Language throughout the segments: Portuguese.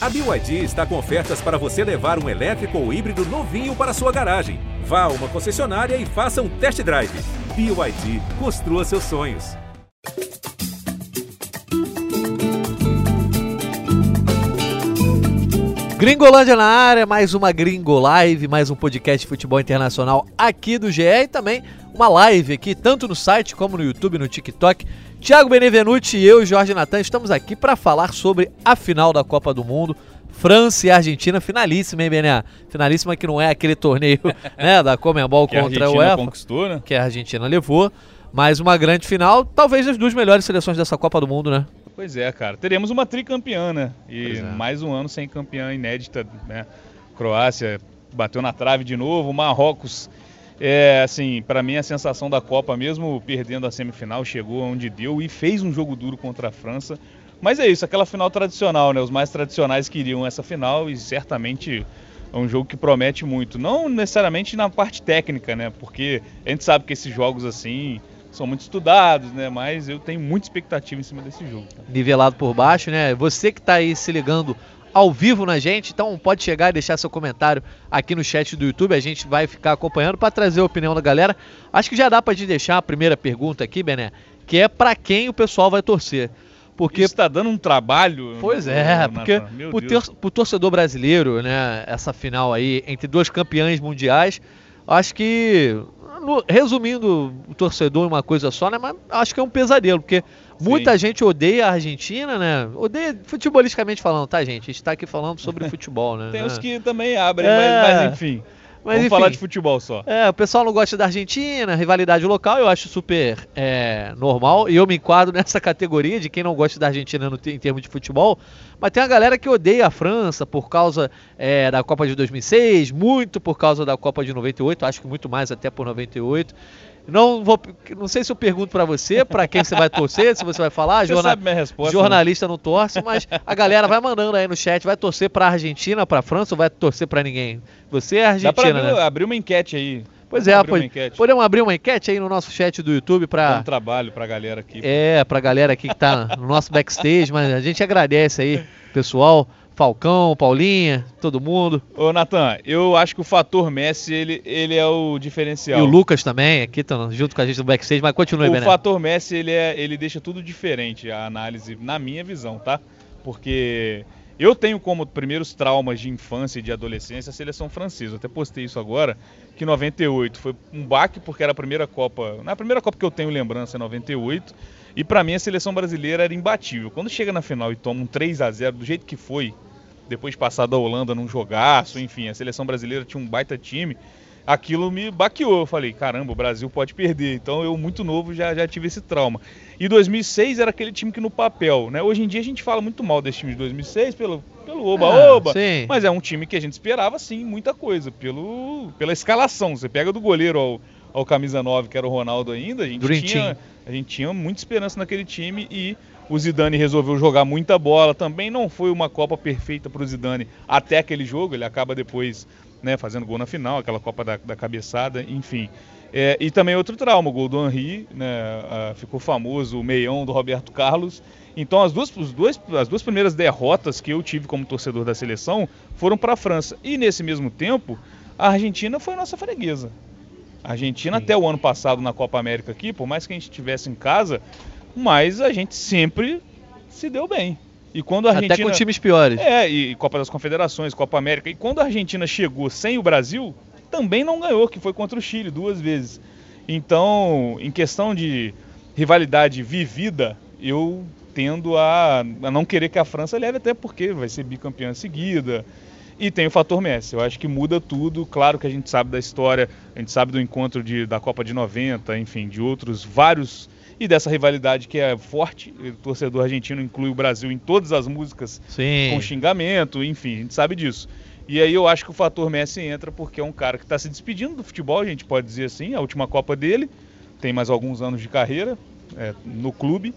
A BYD está com ofertas para você levar um elétrico ou híbrido novinho para sua garagem. Vá a uma concessionária e faça um test drive. BYD, construa seus sonhos. Gringolândia na área, mais uma Gringo Live, mais um podcast de futebol internacional aqui do GE e também uma live aqui, tanto no site como no YouTube, no TikTok. Thiago Benevenuti e eu, Jorge Natan, estamos aqui para falar sobre a final da Copa do Mundo. França e Argentina, finalíssima, hein, Bené? Finalíssima que não é aquele torneio né, da Comembol contra a UEFA, conquistou, né? que a Argentina levou. Mas uma grande final, talvez as duas melhores seleções dessa Copa do Mundo, né? Pois é, cara. Teremos uma tricampeã, né? E é. mais um ano sem campeã inédita, né? Croácia bateu na trave de novo, Marrocos é, assim, para mim a sensação da Copa, mesmo perdendo a semifinal, chegou onde deu e fez um jogo duro contra a França. Mas é isso, aquela final tradicional, né? Os mais tradicionais queriam essa final e certamente é um jogo que promete muito. Não necessariamente na parte técnica, né? Porque a gente sabe que esses jogos assim são muito estudados, né? Mas eu tenho muita expectativa em cima desse jogo. Tá? Nivelado por baixo, né? Você que está aí se ligando ao vivo na gente, então pode chegar e deixar seu comentário aqui no chat do YouTube, a gente vai ficar acompanhando para trazer a opinião da galera. Acho que já dá para te deixar a primeira pergunta aqui, Bené, que é para quem o pessoal vai torcer. Porque está dando um trabalho. Pois é, porque o torcedor brasileiro, né, essa final aí entre dois campeões mundiais, acho que resumindo o torcedor em uma coisa só, né, mas acho que é um pesadelo, porque Muita Sim. gente odeia a Argentina, né? Odeia futebolisticamente falando, tá, gente? A gente tá aqui falando sobre futebol, né? Tem os que também abrem, é... mas, mas, enfim. Mas, Vamos enfim, falar de futebol só. É, o pessoal não gosta da Argentina, rivalidade local, eu acho super é, normal. E eu me enquadro nessa categoria de quem não gosta da Argentina no, em termos de futebol. Mas tem uma galera que odeia a França por causa é, da Copa de 2006, muito por causa da Copa de 98, acho que muito mais até por 98. Não vou, não sei se eu pergunto para você, para quem você vai torcer, se você vai falar. Você jorna, sabe minha resposta. Né? Jornalista né? não torce, mas a galera vai mandando aí no chat, vai torcer para Argentina, para França ou vai torcer para ninguém? Você é Argentina, Dá pra abrir, né? abrir uma enquete aí. Pois é, pode, podemos abrir uma enquete aí no nosso chat do YouTube para um trabalho para a galera aqui. É, para a galera aqui que está no nosso backstage, mas a gente agradece aí, pessoal. Falcão, Paulinha, todo mundo. Ô, Natan, eu acho que o fator Messi, ele, ele é o diferencial. E o Lucas também, aqui tá junto com a gente no backstage, mas continue, O fator Messi, ele, é, ele deixa tudo diferente, a análise, na minha visão, tá? Porque eu tenho como primeiros traumas de infância e de adolescência a seleção francesa. Eu até postei isso agora, que 98 foi um baque porque era a primeira Copa. Na primeira Copa que eu tenho lembrança é 98. E para mim a seleção brasileira era imbatível. Quando chega na final e toma um 3 a 0 do jeito que foi, depois de passar da Holanda num jogaço, enfim, a seleção brasileira tinha um baita time, aquilo me baqueou. Eu falei, caramba, o Brasil pode perder. Então eu, muito novo, já, já tive esse trauma. E 2006 era aquele time que no papel, né? Hoje em dia a gente fala muito mal desse time de 2006 pelo pelo oba-oba, ah, mas é um time que a gente esperava sim muita coisa, pelo, pela escalação. Você pega do goleiro ao, ao camisa 9, que era o Ronaldo ainda, a gente, tinha, a gente tinha muita esperança naquele time e o Zidane resolveu jogar muita bola. Também não foi uma Copa perfeita para o Zidane até aquele jogo. Ele acaba depois né, fazendo gol na final, aquela Copa da, da cabeçada, enfim. É, e também outro trauma, o gol do Henry, né, uh, ficou famoso, o meião do Roberto Carlos. Então as duas, dois, as duas primeiras derrotas que eu tive como torcedor da seleção foram para a França. E nesse mesmo tempo, a Argentina foi nossa freguesa. A Argentina, Sim. até o ano passado na Copa América aqui, por mais que a gente estivesse em casa, mas a gente sempre se deu bem. E quando a Argentina. Até com times piores. É, e Copa das Confederações, Copa América. E quando a Argentina chegou sem o Brasil, também não ganhou, que foi contra o Chile duas vezes. Então, em questão de rivalidade vivida, eu tendo a, a não querer que a França leve, até porque vai ser bicampeã seguida. E tem o fator Messi. Eu acho que muda tudo. Claro que a gente sabe da história, a gente sabe do encontro de, da Copa de 90, enfim, de outros vários e dessa rivalidade que é forte. O torcedor argentino inclui o Brasil em todas as músicas Sim. com xingamento, enfim, a gente sabe disso. E aí eu acho que o fator Messi entra porque é um cara que está se despedindo do futebol, a gente pode dizer assim, a última Copa dele, tem mais alguns anos de carreira é, no clube.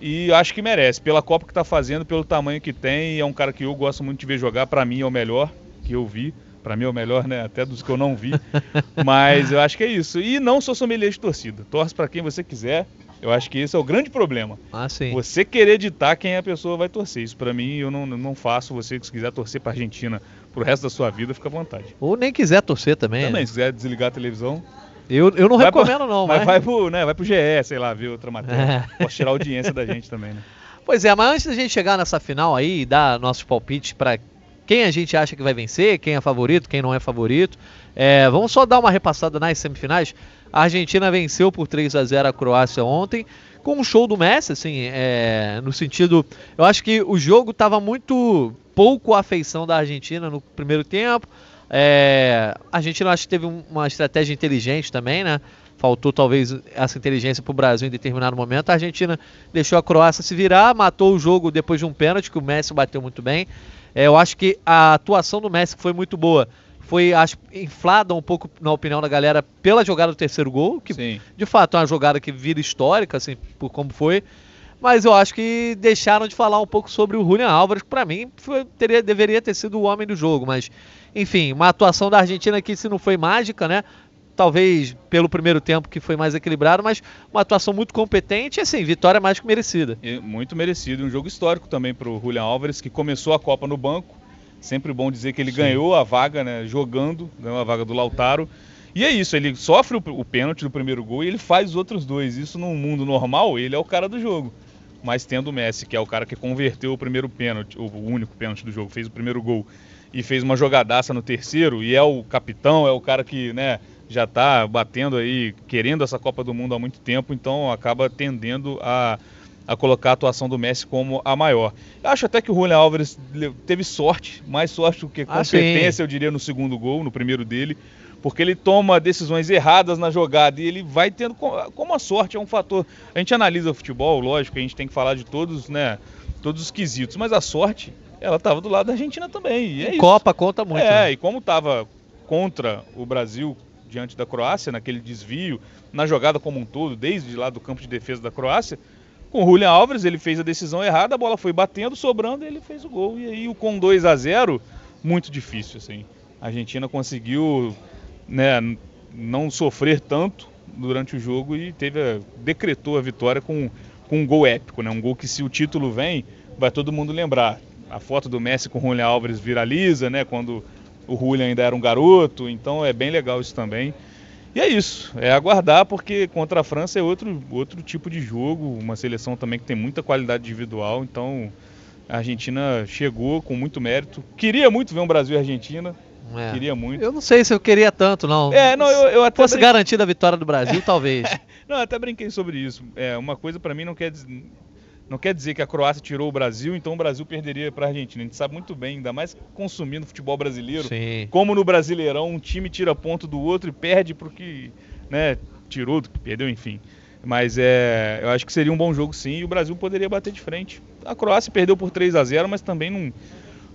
E acho que merece, pela Copa que está fazendo, pelo tamanho que tem, é um cara que eu gosto muito de ver jogar, para mim é o melhor que eu vi. Para mim é o melhor, né? Até dos que eu não vi. Mas eu acho que é isso. E não sou sommelier de torcida. Torce para quem você quiser. Eu acho que esse é o grande problema. Ah, sim. Você querer ditar quem a pessoa vai torcer. Isso para mim eu não, não faço. Você se quiser torcer para Argentina pro resto da sua vida, fica à vontade. Ou nem quiser torcer também. Também, né? se quiser desligar a televisão. Eu, eu não vai recomendo, pro, não, mas. mas. vai pro, né, vai pro GE, sei lá, ver outra matéria. É. Pode tirar a audiência da gente também, né? Pois é, mas antes da gente chegar nessa final aí e dar nossos palpites para quem a gente acha que vai vencer, quem é favorito, quem não é favorito, é, vamos só dar uma repassada nas semifinais. A Argentina venceu por 3 a 0 a Croácia ontem, com um show do Messi, assim, é, no sentido. Eu acho que o jogo estava muito pouco à afeição da Argentina no primeiro tempo. É, a Argentina acho que teve um- uma estratégia inteligente também, né? Faltou talvez essa inteligência para o Brasil em determinado momento. A Argentina deixou a Croácia se virar, matou o jogo depois de um pênalti que o Messi bateu muito bem. É, eu acho que a atuação do Messi foi muito boa. Foi acho, inflada um pouco, na opinião da galera, pela jogada do terceiro gol, que Sim. de fato é uma jogada que vira histórica, assim, por como foi. Mas eu acho que deixaram de falar um pouco sobre o Julian Álvares, que pra mim foi- teria, deveria ter sido o homem do jogo. Mas, enfim, uma atuação da Argentina que se não foi mágica, né? Talvez pelo primeiro tempo que foi mais equilibrado, mas uma atuação muito competente e assim, vitória mais que merecida. E muito merecido. Um jogo histórico também para o Julian Álvares, que começou a Copa no banco. Sempre bom dizer que ele ganhou a vaga, né? Jogando, ganhou a vaga do Lautaro. E é isso, ele sofre o, o pênalti do primeiro gol e ele faz os outros dois. Isso num mundo normal, ele é o cara do jogo. Mas tendo o Messi, que é o cara que converteu o primeiro pênalti, o único pênalti do jogo, fez o primeiro gol e fez uma jogadaça no terceiro, e é o capitão, é o cara que, né, já tá batendo aí, querendo essa Copa do Mundo há muito tempo, então acaba tendendo a, a colocar a atuação do Messi como a maior. Eu acho até que o Julian Álvares teve sorte, mais sorte do que Ah, competência, eu diria, no segundo gol, no primeiro dele, porque ele toma decisões erradas na jogada e ele vai tendo, co- como a sorte é um fator. A gente analisa o futebol, lógico, a gente tem que falar de todos, né, todos os quesitos, mas a sorte, ela estava do lado da Argentina também, e é isso. Copa conta muito. É, né? e como estava contra o Brasil diante da Croácia, naquele desvio, na jogada como um todo, desde lá do campo de defesa da Croácia, com o Julian Álvares, ele fez a decisão errada, a bola foi batendo, sobrando, ele fez o gol. E aí, com 2 a 0 muito difícil, assim. A Argentina conseguiu né, não sofrer tanto durante o jogo e teve a- decretou a vitória com, com um gol épico, né? Um gol que se o título vem, vai todo mundo lembrar. A foto do Messi com o Julian Álvares viraliza, né? Quando o Julian ainda era um garoto, então é bem legal isso também. E é isso, é aguardar porque contra a França é outro, outro tipo de jogo, uma seleção também que tem muita qualidade individual, então a Argentina chegou com muito mérito. Queria muito ver um Brasil e Argentina, É. queria muito. Eu não sei se eu queria tanto, não. É, não, eu, eu Se até fosse brin- garantida a vitória do Brasil, talvez. não, eu até brinquei sobre isso. É, uma coisa pra mim não quer, diz- não quer dizer que a Croácia tirou o Brasil, então o Brasil perderia pra Argentina. A gente sabe muito bem, ainda mais consumindo futebol brasileiro, Sim. como no Brasileirão, um time tira ponto do outro e perde pro que, né, tirou, do que perdeu, enfim. Mas é, eu acho que seria um bom jogo sim e o Brasil poderia bater de frente. A Croácia perdeu por 3 a 0 mas também não,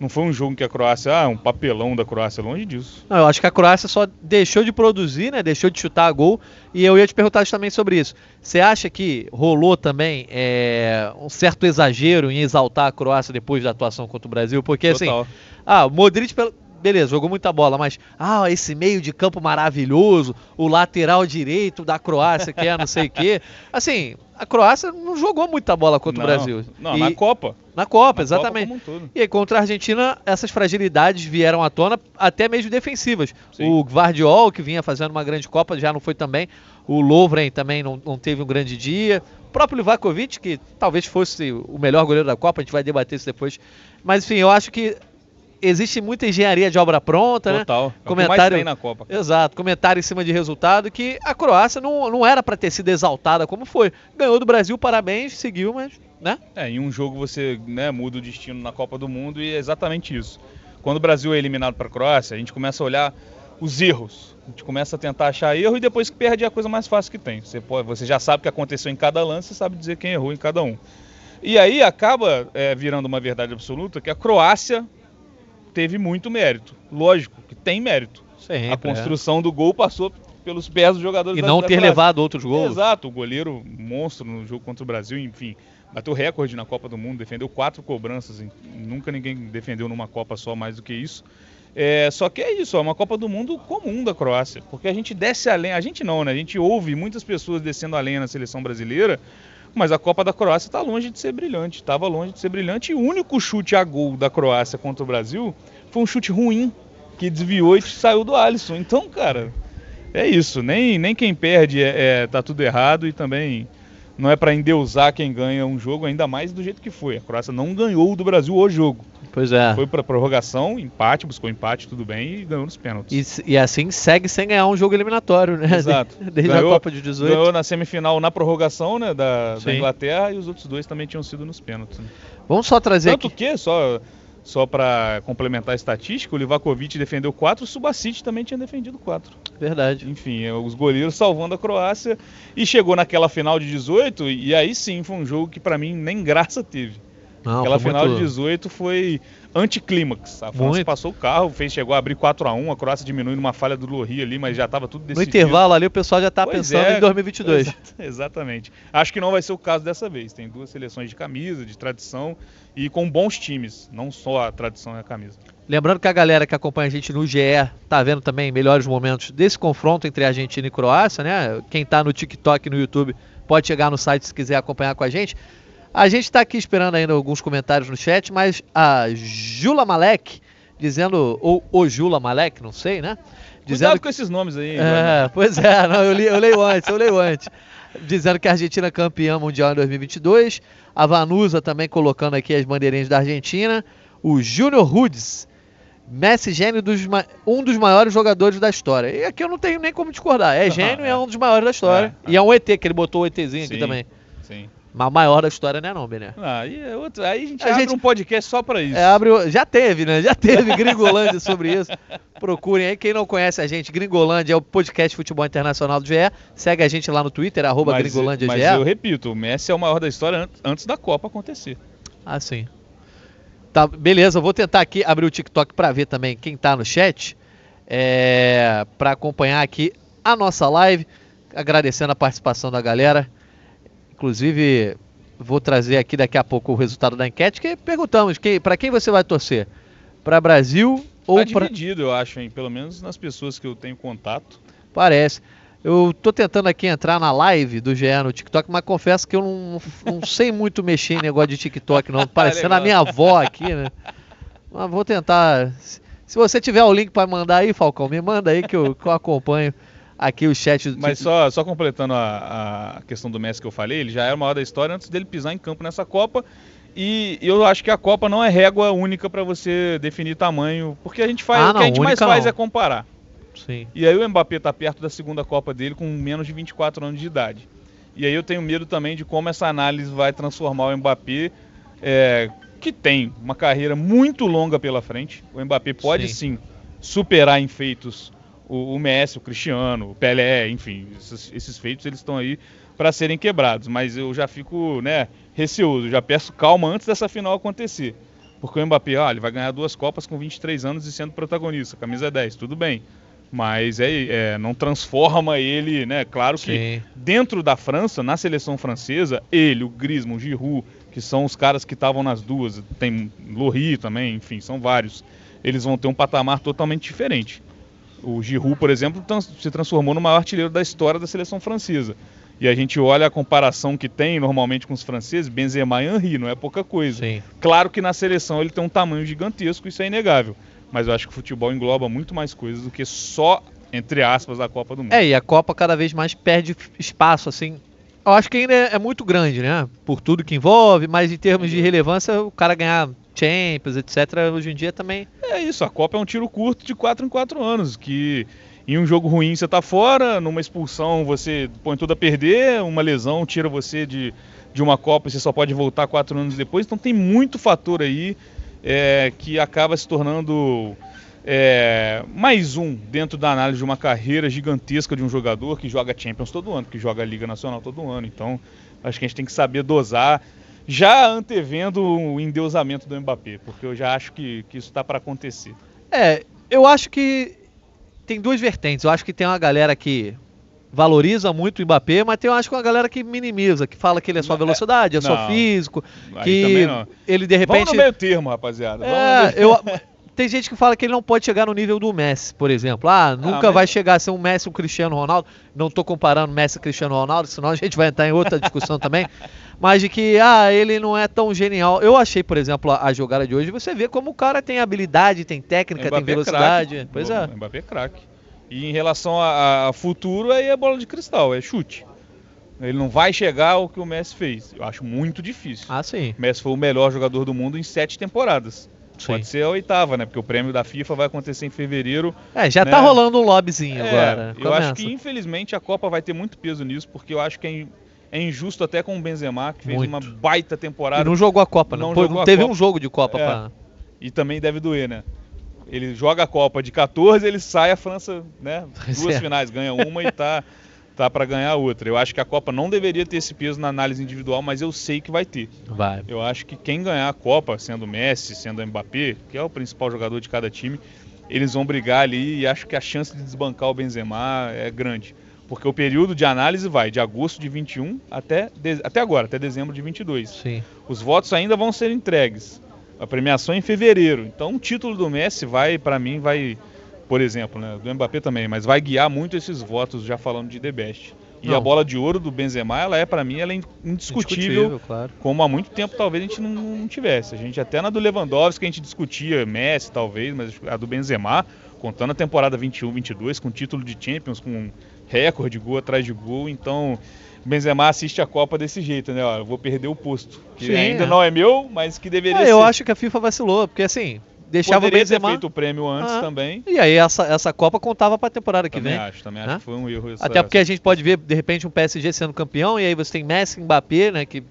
não foi um jogo que a Croácia, ah, um papelão da Croácia, longe disso. Não, eu acho que a Croácia só deixou de produzir, né? Deixou de chutar a gol. E eu ia te perguntar também sobre isso. Você acha que rolou também é, um certo exagero em exaltar a Croácia depois da atuação contra o Brasil? Porque assim, Total. ah, o Modric, beleza, jogou muita bola, mas ah, esse meio de campo maravilhoso, o lateral direito da Croácia, que é não sei o quê. Assim, a Croácia não jogou muita bola contra Não, o Brasil. Não, E- na Copa. na Copa, Na exatamente. Copa um. E aí, contra a Argentina, essas fragilidades vieram à tona, até mesmo defensivas. Sim. O Guardiol, que vinha fazendo uma grande Copa, já não foi também. O Lovren também não, não teve um grande dia. O próprio Livakovic, que talvez fosse o melhor goleiro da Copa, a gente vai debater isso depois. Mas, enfim, eu acho que existe muita engenharia de obra pronta, né? Total. É mais Comentário- tem na Copa. Exato, comentário em cima de resultado que a Croácia não, não era para ter sido exaltada como foi. Ganhou do Brasil, parabéns, seguiu, mas, né? É, em um jogo você né, muda o destino na Copa do Mundo e é exatamente isso. Quando o Brasil é eliminado para a Croácia, a gente começa a olhar os erros. A gente começa a tentar achar erro e depois que perde é a coisa mais fácil que tem. Você, pode, você já sabe o que aconteceu em cada lance, você sabe dizer quem errou em cada um. E aí acaba é, virando uma verdade absoluta que a Croácia teve muito mérito. Lógico que tem mérito. Sempre, a construção do gol passou pelos pés dos jogadores E da- não da ter Croácia. levado outros gols. Exato, o goleiro monstro no jogo contra o Brasil, enfim, bateu recorde na Copa do Mundo, defendeu quatro cobranças, nunca ninguém defendeu numa Copa só mais do que isso. É, só que é isso, é uma Copa do Mundo comum da Croácia, porque a gente desce além, a gente não, né? A gente ouve muitas pessoas descendo além na seleção brasileira, mas a Copa da Croácia está longe de ser brilhante, estava longe de ser brilhante. E o único chute a gol da Croácia contra o Brasil foi um chute ruim, que desviou e saiu do Alisson. Então, cara, é isso, nem, nem quem perde é, é tá tudo errado e também não é para endeusar quem ganha um jogo, ainda mais do jeito que foi. A Croácia não ganhou do Brasil o jogo. Pois é. Foi para prorrogação, empate, buscou empate, tudo bem, e ganhou nos pênaltis. E, e assim segue sem ganhar um jogo eliminatório, né? Exato. Desde ganhou, a Copa de 18. Ganhou na semifinal na prorrogação, né, da, da Inglaterra, e os outros dois também tinham sido nos pênaltis. Né? Vamos só trazer Tanto aqui... que, só só para complementar a estatística, o Livakovic defendeu quatro, o Subasic também tinha defendido quatro. Verdade. Enfim, é, os goleiros salvando a Croácia e chegou naquela final de 18 e aí sim foi um jogo que para mim nem graça teve. Não, Aquela final muito... de 18 foi anticlímax. A França muito... passou o carro, fez, chegou a abrir 4 a 1 a Croácia diminui numa falha do Lohri ali, mas já estava tudo decidido. No intervalo ali o pessoal já está pensando é, em 2022. exatamente. Acho que não vai ser o caso dessa vez. Tem duas seleções de camisa, de tradição e com bons times, não só a tradição e a camisa. Lembrando que a galera que acompanha a gente no GE tá vendo também melhores momentos desse confronto entre Argentina e Croácia, né? Quem tá no TikTok e no YouTube pode chegar no site se quiser acompanhar com a gente. A gente está aqui esperando ainda alguns comentários no chat, mas a Jula Malek dizendo, ou o Jula Malek, não sei, né? Dizendo Cuidado com esses nomes aí. É, pois é, não, eu, li, eu leio antes, eu leio antes. Dizendo que a Argentina é campeã mundial em 2022. A Vanusa também colocando aqui as bandeirinhas da Argentina. O Júnior Rudes, Messi gênio, dos, um dos maiores jogadores da história. E aqui eu não tenho nem como discordar. É gênio e é um dos maiores da história. É, é. E é um ET, que ele botou o ETzinho sim, aqui também. Sim. Mas o maior da história não é não, Bené. Ah, aí, é outro, aí a gente a abre gente, um podcast só pra isso. É, abre, já teve, né? Já teve Gringolândia sobre isso. Procurem aí. Quem não conhece a gente, Gringolândia é o podcast Futebol Internacional do GE. Segue a gente lá no Twitter, arroba mas, Gringolândia mas GE. eu repito, o Messi é o maior da história antes da Copa acontecer. Ah, sim. Tá, beleza, vou tentar aqui abrir o TikTok para ver também quem tá no chat. É, para acompanhar aqui a nossa live. Agradecendo a participação da galera. Inclusive, vou trazer aqui daqui a pouco o resultado da enquete, que perguntamos que, para quem você vai torcer? Para Brasil ou para... dividido, eu acho, hein? pelo menos nas pessoas que eu tenho contato. Parece. Eu tô tentando aqui entrar na live do GE no TikTok, mas confesso que eu não, não sei muito mexer em negócio de TikTok, não. Parecendo a minha avó aqui, né? Mas vou tentar. Se você tiver o link para mandar aí, Falcão, me manda aí que eu, que eu acompanho aqui o chat. Do... Mas só, só completando a, a questão do Messi que eu falei, ele já era uma hora da história antes dele pisar em campo nessa Copa. E eu acho que a Copa não é régua única para você definir tamanho, porque a gente faz, ah, não, o que a gente mais faz não. é comparar. Sim. E aí o Mbappé está perto da segunda Copa dele com menos de 24 anos de idade. E aí eu tenho medo também de como essa análise vai transformar o Mbappé, é, que tem uma carreira muito longa pela frente. O Mbappé pode sim, sim superar em feitos o, o Messi, o Cristiano, o Pelé, enfim, esses, esses feitos eles estão aí para serem quebrados. Mas eu já fico né, receoso, já peço calma antes dessa final acontecer. Porque o Mbappé, ó, ele vai ganhar duas Copas com 23 anos e sendo protagonista, camisa 10, tudo bem. Mas é, é não transforma ele, né? Claro que Sim. dentro da França, na seleção francesa, ele, o Griezmann, o Giroud, que são os caras que estavam nas duas, tem Lohri também, enfim, são vários. Eles vão ter um patamar totalmente diferente. O Giroud, por exemplo, se transformou no maior artilheiro da história da seleção francesa. E a gente olha a comparação que tem normalmente com os franceses, Benzema e Henry, não é pouca coisa. Sim. Claro que na seleção ele tem um tamanho gigantesco, isso é inegável. Mas eu acho que o futebol engloba muito mais coisas do que só, entre aspas, a Copa do Mundo. É, e a Copa cada vez mais perde espaço, assim. Eu acho que ainda é muito grande, né? Por tudo que envolve, mas em termos de relevância, o cara ganhar Champions, etc., hoje em dia também. É isso, a Copa é um tiro curto de 4 em 4 anos, que em um jogo ruim você tá fora, numa expulsão você põe tudo a perder, uma lesão tira você de, de uma Copa e você só pode voltar quatro anos depois, então tem muito fator aí é, que acaba se tornando é, mais um dentro da análise de uma carreira gigantesca de um jogador que joga Champions todo ano, que joga Liga Nacional todo ano, então acho que a gente tem que saber dosar já antevendo o endeusamento do Mbappé, porque eu já acho que, que isso está para acontecer. É, eu acho que tem duas vertentes. Eu acho que tem uma galera que valoriza muito o Mbappé, mas tem eu acho que uma galera que minimiza, que fala que ele é só é, velocidade, é não, só físico, que ele de repente. Vamos no meio termo, rapaziada. É, eu, tem gente que fala que ele não pode chegar no nível do Messi, por exemplo. Ah, nunca mas- vai chegar a ser um Messi, um Cristiano Ronaldo. Não tô comparando Messi e Cristiano Ronaldo, senão a gente vai entrar em outra discussão também. Mas de que, ah, ele não é tão genial. Eu achei, por exemplo, a, a jogada de hoje, você vê como o cara tem habilidade, tem técnica, tem Mbappé é velocidade. craque. pois é. Mbappé é craque. E em relação a, a futuro, aí é bola de cristal, é chute. Ele não vai chegar ao que o Messi fez. Eu acho muito difícil. Ah, sim. O Messi foi o melhor jogador do mundo em sete temporadas. Sim. Pode ser a oitava, né? Porque o prêmio da FIFA vai acontecer em fevereiro. É, já né? tá rolando um lobbyzinho É, agora. eu acho Começa. que infelizmente a Copa vai ter muito peso nisso, porque eu acho que é, é injusto até com o Benzema, que fez Muito. uma baita E temporada. não jogou a Copa, não. Jogou não teve Copa. um jogo de Copa É. pra. E também deve doer, né? Ele joga a Copa de 14, ele sai a França, né? Duas é. finais, ganha uma e tá, tá para ganhar outra. Eu acho que a Copa não deveria ter esse peso na análise individual, mas eu sei que vai ter. Vai. Eu acho que quem ganhar a Copa, sendo o Messi, sendo o Mbappé, que é o principal jogador de cada time, eles vão brigar ali e acho que a chance de desbancar o Benzema é grande. Porque o período de análise vai de agosto de 21 até, de- até agora, até dezembro de 22. Sim. Os votos ainda vão ser entregues. A premiação é em fevereiro. Então o título do Messi vai, para mim, vai, por exemplo, né, do Mbappé também, mas vai guiar muito esses votos já falando de The Best. E Não. a bola de ouro do Benzema, ela é para mim, ela é indiscutível, claro. como há muito tempo talvez a gente não, não tivesse. A gente até na do Lewandowski a gente discutia Messi talvez, mas a do Benzema, contando a temporada 21-22 com título de Champions, com recorde gol atrás de gol, então Benzema assiste a Copa desse jeito, né? Ó, eu vou perder o posto, que Sim, ainda é. não é meu, mas que deveria Ah, ser. eu acho que a FIFA vacilou, porque assim, deixava Poderia o Benzema. ter feito o prêmio antes Ah. também. E aí essa, essa Copa contava pra temporada que também vem. acho, também né? acho que foi um erro. essa- Até porque a gente pode ver, de repente, um PSG sendo campeão, e aí você tem Messi e Mbappé, né? Que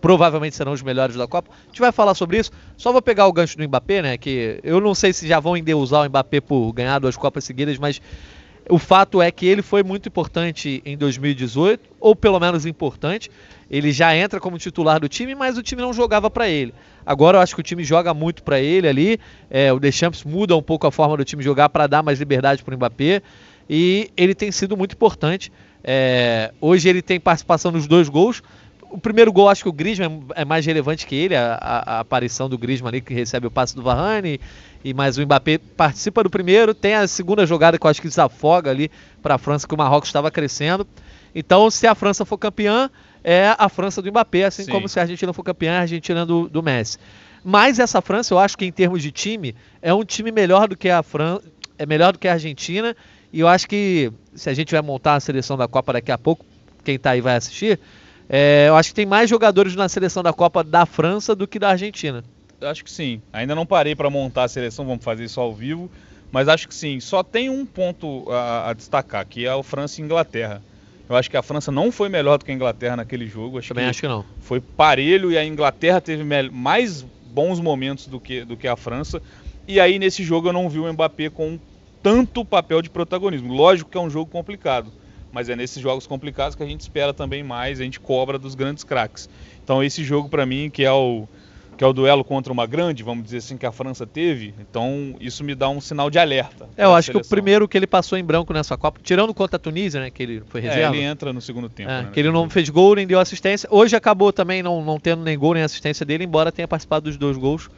provavelmente serão os melhores da Copa. A gente vai falar sobre isso. Só vou pegar o gancho do Mbappé, né? Que eu não sei se já vão endeusar o Mbappé por ganhar duas Copas seguidas, mas o fato é que ele foi muito importante em 2018, ou pelo menos importante. Ele já entra como titular do time, mas o time não jogava para ele. Agora eu acho que o time joga muito para ele ali. É, o Deschamps muda um pouco a forma do time jogar para dar mais liberdade para o Mbappé. E ele tem sido muito importante. É, hoje ele tem participação nos dois gols. O primeiro gol, acho que o Griezmann é mais relevante que ele, a, a- aparição do Griezmann ali, que recebe o passe do Varane, e mais o Mbappé participa do primeiro, tem a segunda jogada que eu acho que desafoga ali para a França, que o Marrocos estava crescendo. Então, se a França for campeã, é a França do Mbappé, assim Sim. como se a Argentina for campeã, é a Argentina do, do Messi. Mas essa França, eu acho que em termos de time, é um time melhor do que a França, é melhor do que a Argentina, e eu acho que se a gente vai montar a seleção da Copa daqui a pouco, quem tá aí vai assistir, é, eu acho que tem mais jogadores na seleção da Copa da França do que da Argentina. Eu Acho que sim. Ainda não parei para montar a seleção, vamos fazer isso ao vivo. Mas acho que sim. Só tem um ponto a, a destacar, que é o França e Inglaterra. Eu acho que a França não foi melhor do que a Inglaterra naquele jogo. Acho Também que acho que não. foi parelho e a Inglaterra teve mais bons momentos do que, do que a França. E aí nesse jogo eu não vi o Mbappé com tanto papel de protagonismo. Lógico que é um jogo complicado, mas é nesses jogos complicados que a gente espera também mais, a gente cobra dos grandes craques. Então esse jogo para mim que é o que é o duelo contra uma grande, vamos dizer assim, que a França teve, então isso me dá um sinal de alerta. É, eu acho que o primeiro que ele passou em branco nessa Copa, tirando contra a Tunísia, né, que ele foi É, reserva. ele entra no segundo tempo. É, né, que ele não fez gol nem deu assistência. Hoje acabou também não, não tendo nem gol nem assistência dele, embora tenha participado dos dois gols.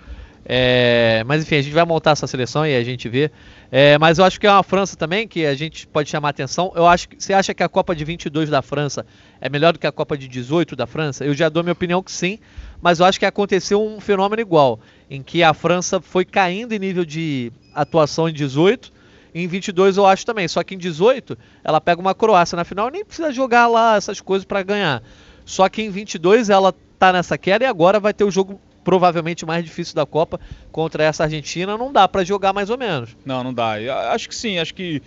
É, mas enfim, a gente vai montar essa seleção e a gente vê. É, mas eu acho que é uma França também que a gente pode chamar atenção. Eu acho que você acha que a Copa de 22 da França é melhor do que a Copa de 18 da França? Eu já dou minha opinião que sim, mas eu acho que aconteceu um fenômeno igual, em que a França foi caindo em nível de atuação em 18. Em 22 eu acho também, só que em 18 ela pega uma Croácia na final e nem precisa jogar lá essas coisas para ganhar. Só que em 22 ela tá nessa queda e agora vai ter o jogo provavelmente mais difícil da Copa contra essa Argentina, não dá para jogar mais ou menos. Não, não dá. Acho que sim, acho que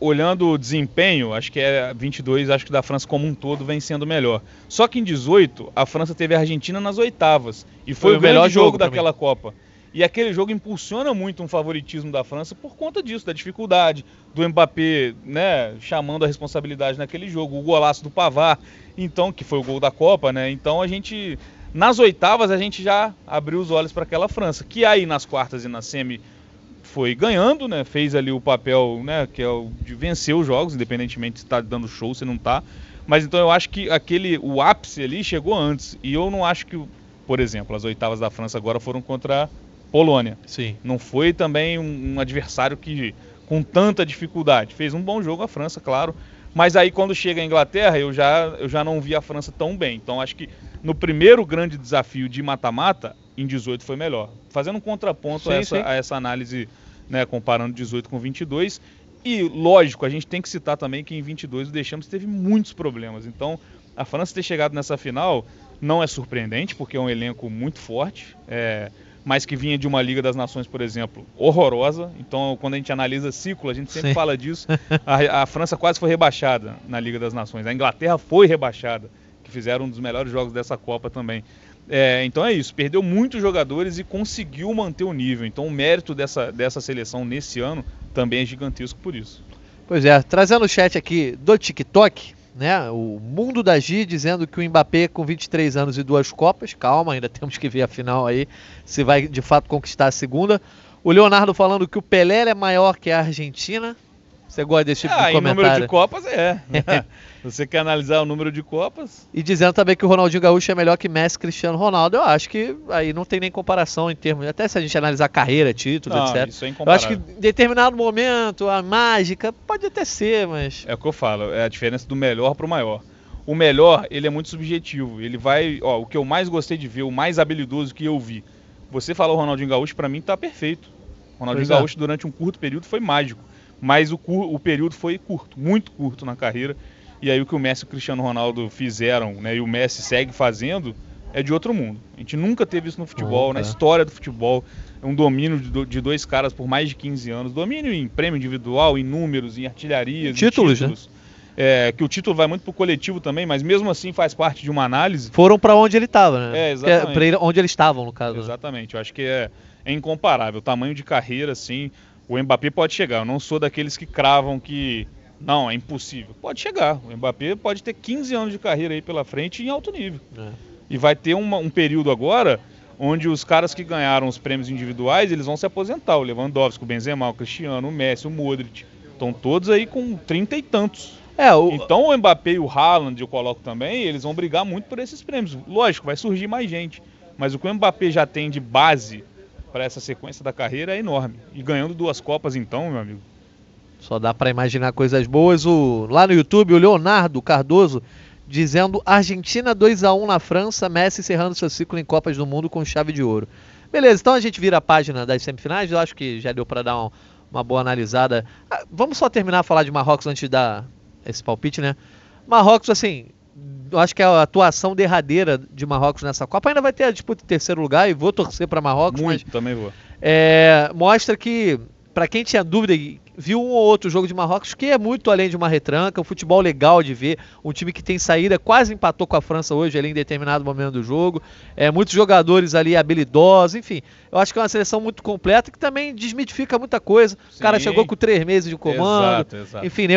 olhando o desempenho, acho que é 22, acho que da França como um todo vem sendo melhor. Só que em 18, a França teve a Argentina nas oitavas e foi, Foi o o melhor jogo, daquela Copa. E aquele jogo impulsiona muito um favoritismo da França por conta disso, da dificuldade do Mbappé, né, chamando a responsabilidade naquele jogo, o golaço do Pavar, então que foi o gol da Copa, né? Então a gente nas oitavas a gente já abriu os olhos para aquela França, que aí nas quartas e na semi foi ganhando, né? Fez ali o papel, né? Que é o de vencer os jogos, independentemente se tá dando show, se não tá. Mas então eu acho que aquele, o ápice ali chegou antes. E eu não acho que, por exemplo, as oitavas da França agora foram contra Polônia. Sim. Não foi também um, um adversário que com tanta dificuldade. Fez um bom jogo a França, claro. Mas aí quando chega a Inglaterra, eu já, eu já não vi a França tão bem. Então acho que no primeiro grande desafio de mata-mata, em 18 foi melhor. Fazendo um contraponto Sim, a, essa, a essa análise, né, comparando 18 com 22. E lógico, a gente tem que citar também que em 22 o Deschamps teve muitos problemas. Então a França ter chegado nessa final não é surpreendente, porque é um elenco muito forte. É, mas que vinha de uma Liga das Nações, por exemplo, horrorosa. Então, quando a gente analisa ciclo, a gente sempre Sim. fala disso. A, a França quase foi rebaixada na Liga das Nações. A Inglaterra foi rebaixada, que fizeram um dos melhores jogos dessa Copa também. É, então é isso, perdeu muitos jogadores e conseguiu manter o nível. Então o mérito dessa, dessa seleção nesse ano também é gigantesco por isso. Pois é, trazendo o chat aqui do TikTok, né? O Mundo da Gi dizendo que o Mbappé com 23 anos e duas Copas, calma, ainda temos que ver a final aí, se vai de fato conquistar a segunda. O Leonardo falando que o Pelé é maior que a Argentina. Você gosta desse tipo ah, de em número comentário? de Copas é. Você quer analisar o número de Copas? E dizendo também que o Ronaldinho Gaúcho é melhor que Messi Cristiano Ronaldo. Eu acho que aí não tem nem comparação em termos. Até se a gente analisar carreira, títulos, Não, etc. isso é Eu acho que em determinado momento, a mágica pode até ser, mas. É o que eu falo, é a diferença do melhor pro maior. O melhor, ele é muito subjetivo. Ele vai, ó, o que eu mais gostei de ver, o mais habilidoso que eu vi. Você falou o Ronaldinho Gaúcho, pra mim tá perfeito. O Ronaldinho Pois é. Gaúcho durante um curto período foi mágico, mas o, o período foi curto, muito curto na carreira. E aí o que o Messi e o Cristiano Ronaldo fizeram, né, e o Messi segue fazendo, é de outro mundo. A gente nunca teve isso no futebol, na história do futebol. É um domínio de, de dois caras por mais de 15 anos. Domínio em prêmio individual, em números, em artilharias, em Títulos, né? É, que o título vai muito pro coletivo também, mas mesmo assim faz parte de uma análise. Foram pra onde ele tava, né? É, exatamente. Que pra ele- onde eles estavam, no caso. né? Exatamente, eu acho que é, é incomparável. O tamanho de carreira, assim, o Mbappé pode chegar. Eu não sou daqueles que cravam que não, é impossível. Pode chegar. O Mbappé pode ter 15 anos de carreira aí pela frente em alto nível. É. E vai ter uma- um período agora onde os caras que ganharam os prêmios individuais, eles vão se aposentar. O Lewandowski, o Benzema, o Cristiano, o Messi, o Modric. Estão todos aí com 30 e tantos. É, o, Então o Mbappé e o Haaland, eu coloco também, eles vão brigar muito por esses prêmios. Lógico, vai surgir mais gente. Mas o que o Mbappé já tem de base para essa sequência da carreira é enorme. E ganhando duas Copas então, meu amigo. Só dá pra imaginar coisas boas. O, lá no YouTube, o Leonardo Cardoso dizendo Argentina 2 a 1 na França, Messi encerrando seu ciclo em Copas do Mundo com chave de ouro. Beleza, então a gente vira a página das semifinais. Eu acho que já deu pra dar um- uma boa analisada. Ah, vamos só terminar a falar de Marrocos antes de dar esse palpite, né? Marrocos, assim, acho que a atuação derradeira de Marrocos nessa Copa ainda vai ter a disputa em terceiro lugar e vou torcer pra Marrocos, mas Muito também vou. é, mostra que, pra quem tinha dúvida viu um ou outro jogo de Marrocos, que é muito além de uma retranca, um futebol legal de ver, um time que tem saída, quase empatou com a França hoje ali em determinado momento do jogo, é, muitos jogadores ali habilidosos, enfim, eu acho que é uma seleção muito completa que também desmitifica muita coisa. O cara Sim. chegou com três meses de comando, Exato, exato. enfim,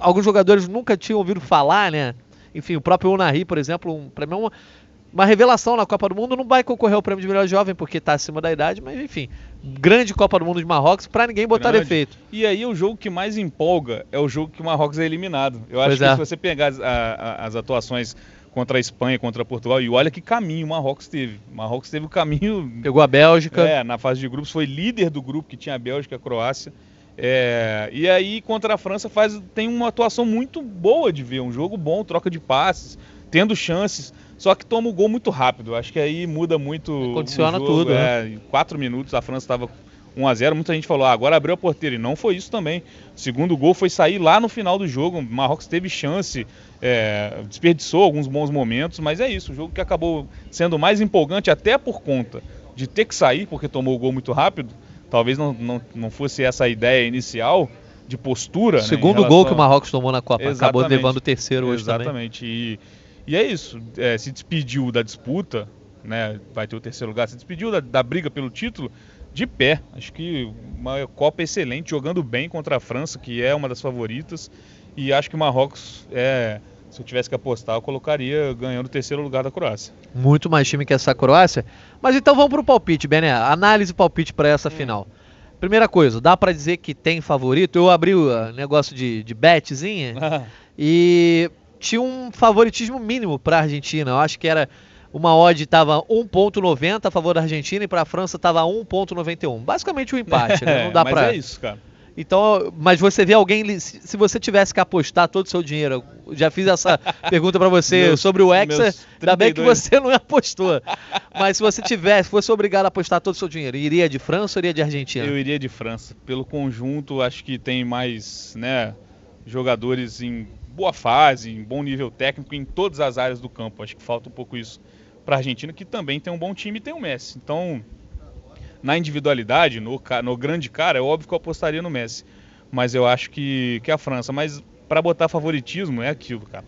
alguns jogadores nunca tinham ouvido falar, né? Enfim, o próprio Unai, por exemplo, um, pra mim é uma, uma revelação na Copa do Mundo. Não vai concorrer ao prêmio de melhor jovem porque tá acima da idade, mas enfim, grande Copa do Mundo de Marrocos pra ninguém botar Grande. defeito. E aí o jogo que mais empolga é o jogo que o Marrocos é eliminado. Eu acho Pois que é. se você pegar as, a- as atuações contra a Espanha, contra Portugal, e olha que caminho o Marrocos teve. O Marrocos teve o caminho Pegou a Bélgica. É, na fase de grupos foi líder do grupo que tinha a Bélgica e a Croácia. É, e aí contra a França faz, tem uma atuação muito boa de ver, um jogo bom, troca de passes, tendo chances, só que toma o gol muito rápido. Acho que aí muda muito. o Condiciona jogo, tudo, né? é, Em quatro minutos a França estava 1 a 0 Muita gente falou, ah, agora abriu a porteira. E não foi isso também. O segundo gol foi sair lá no final do jogo. O Marrocos teve chance, é, desperdiçou alguns bons momentos, mas é isso. O jogo que acabou sendo mais empolgante, até por conta de ter que sair, porque tomou o gol muito rápido. Talvez não, não, não fosse essa a ideia inicial de postura. né, Segundo relação gol que o Marrocos tomou na Copa. Acabou Exatamente. levando o terceiro hoje também. Exatamente. E, e é isso. É, se despediu da disputa, né? Vai ter o terceiro lugar. Se despediu da, da briga pelo título de pé. Acho que uma Copa excelente, jogando bem contra a França, que é uma das favoritas. E acho que o Marrocos é. Se eu tivesse que apostar, eu colocaria ganhando o terceiro lugar da Croácia. Muito mais time que essa Croácia. Mas então vamos pro palpite, Bené. Análise e palpite pra essa final. Primeira coisa, dá pra dizer que tem favorito? Eu abri o ah, negócio de, de betzinha. E tinha um favoritismo mínimo para a Argentina. Eu acho que era uma odd estava 1.90 a favor da Argentina e para a França estava 1.91. Basicamente um empate, né? Não dá mas para é isso, cara. Então, mas você vê alguém, se você tivesse que apostar todo o seu dinheiro, já fiz essa pergunta pra você Meus- sobre o Hexa, ainda bem que 32. você não apostou. Mas se você tivesse, fosse obrigado a apostar todo o seu dinheiro, iria de França ou iria de Argentina? Eu iria de França. Pelo conjunto, acho que tem mais né, jogadores em boa fase, em bom nível técnico em todas as áreas do campo. Acho que falta um pouco isso para a Argentina, que também tem um bom time e tem o Messi. Então, na individualidade, no, no grande cara, é óbvio que eu apostaria no Messi. Mas eu acho que, que a França. Mas para botar favoritismo é aquilo, cara.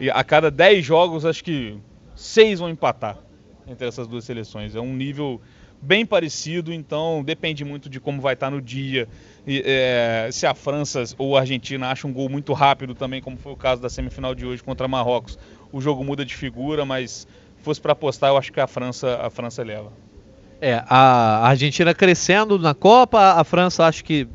E a cada 10 jogos, acho que 6 vão empatar entre essas duas seleções. É um nível bem parecido, então depende muito de como vai estar no dia. E, é, se a França ou a Argentina acham um gol muito rápido também, como foi o caso da semifinal de hoje contra Marrocos, o jogo muda de figura, mas se fosse para apostar, eu acho que a França, a França leva. É, a Argentina crescendo na Copa, a França acho que,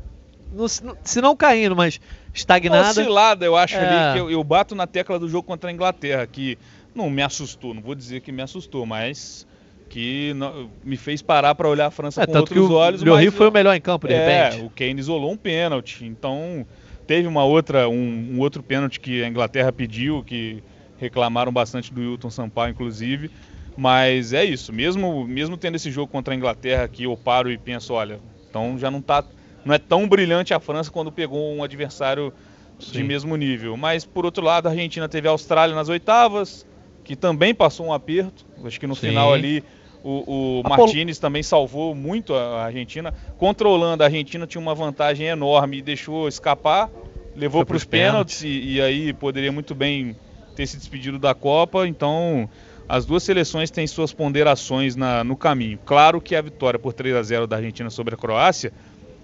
se não caindo, mas estagnada. Oscilada, eu acho É. ali que eu, eu bato na tecla do jogo contra a Inglaterra, que não me assustou, não vou dizer que me assustou, mas que não- me fez parar para olhar a França É, com tanto que outros o olhos. Lloris mas foi o melhor em campo, de é, repente. o Kane isolou um pênalti. Então, teve uma outra, um, um outro pênalti que a Inglaterra pediu, que reclamaram bastante do Hilton Sampaio, inclusive. Mas é isso, mesmo, mesmo tendo esse jogo contra a Inglaterra que eu paro e penso, olha, então já não tá. Não é tão brilhante a França quando pegou um adversário de Sim. mesmo nível. Mas por outro lado, a Argentina teve a Austrália nas oitavas, que também passou um aperto. Acho que no Sim. final ali o, o A Pol- Martinez também salvou muito a Argentina. Contra a Holanda, a Argentina tinha uma vantagem enorme e deixou escapar, levou para os pênaltis. pênaltis e, e aí poderia muito bem ter se despedido da Copa. Então, as duas seleções têm suas ponderações na- no caminho. Claro que a vitória por 3 a 0 da Argentina sobre a Croácia,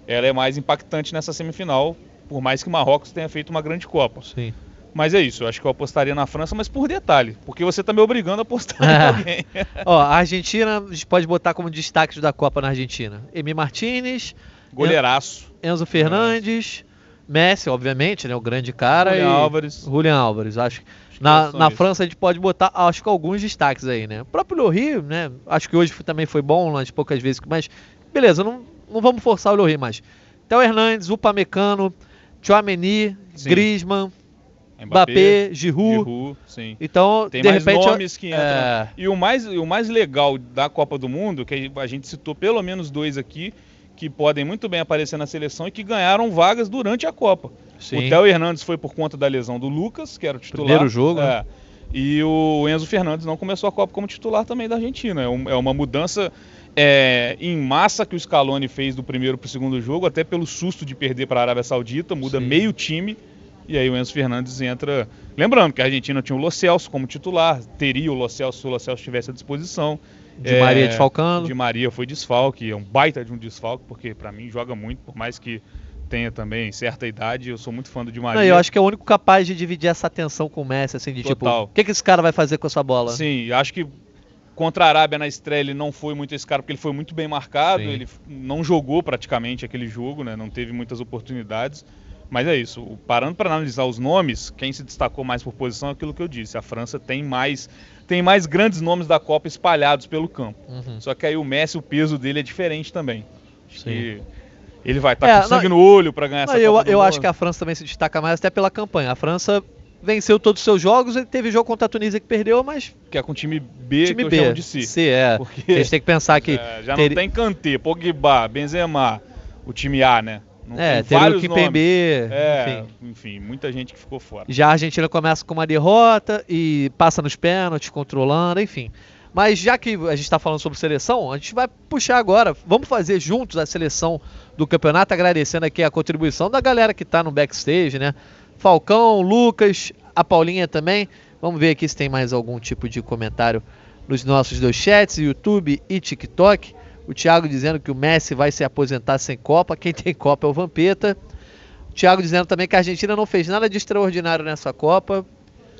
ela é mais impactante nessa semifinal, por mais que o Marrocos tenha feito uma grande Copa. Sim. Mas é isso, eu acho que eu apostaria na França, mas por detalhe, porque você tá me obrigando a apostar em alguém. Ó, a Argentina, a gente pode botar como destaques da Copa na Argentina. Emi Martinez, Goleiraço. Enzo Fernandes, Messi, obviamente, né? O grande cara. Julian e Álvares. Julian Álvares. Acho que Na, na. França a gente pode botar, acho que alguns destaques aí, né? O próprio Lohri, né? Acho que hoje também foi bom, nas poucas vezes, mas beleza, não, não vamos forçar o Lohri mais. Theo Hernandes, Upamecano, Chouameni, Sim. Griezmann, Mbappé, Giroud. Giroud, sim. Então, Tem de mais repente, nomes que entram. é, E o mais, e o mais legal da Copa do Mundo, que a gente citou pelo menos dois aqui, que podem muito bem aparecer na seleção e que ganharam vagas durante a Copa. sim. O Theo Hernandes foi por conta da lesão do Lucas, que era o titular. Primeiro jogo, né? É. E o Enzo Fernandes não começou a Copa como titular também da Argentina. É, um- é uma mudança é, em massa que o Scaloni fez do primeiro para o segundo jogo, até pelo susto de perder para a Arábia Saudita, muda Sim. meio time. E aí o Enzo Fernandes entra. Lembrando que a Argentina tinha o Lo Celso como titular, teria o Lo Celso se o Lo Celso estivesse à disposição. De É, Maria desfalcando. De Maria foi desfalque, é um baita de um desfalque, porque para mim joga muito, por mais que tenha também certa idade, eu sou muito fã do Di Maria. Não, eu acho que é o único capaz de dividir essa atenção com o Messi, assim, de Total. tipo, o que, que esse cara vai fazer com essa bola? Sim, acho que contra a Arábia na estreia ele não foi muito esse cara, porque ele foi muito bem marcado, Sim. ele não jogou praticamente aquele jogo, né? Não teve muitas oportunidades. Mas é isso, parando para analisar os nomes, quem se destacou mais por posição é aquilo que eu disse. A França tem mais tem mais grandes nomes da Copa espalhados pelo campo. Uhum. Só que aí o Messi, o peso dele é diferente também. Acho Sim. que ele vai estar É, com sangue não- no olho para ganhar Não, essa eu Copa do eu Mundo. acho que a França também se destaca mais até pela campanha. A França venceu todos os seus jogos, e teve jogo contra a Tunísia que perdeu, mas que é com o time B time que eu B. chamo de si. C, é. Porque A gente tem que pensar que É, já ter- não tem Kanté, Pogba, Benzema, o time A, né? Não é, teria o Kimpembe. É, enfim. enfim. muita gente que ficou fora. Já a Argentina começa com uma derrota e passa nos pênaltis, controlando, enfim. Mas já que a gente está falando sobre seleção, a gente vai puxar agora. Vamos fazer juntos a seleção do campeonato, agradecendo aqui a contribuição da galera que está no backstage, né? Falcão, Lucas, a Paulinha também. Vamos ver aqui se tem mais algum tipo de comentário nos nossos dois chats, YouTube e TikTok. O Thiago dizendo que o Messi vai se aposentar sem Copa. Quem tem Copa é o Vampeta. O Thiago dizendo também que a Argentina não fez nada de extraordinário nessa Copa.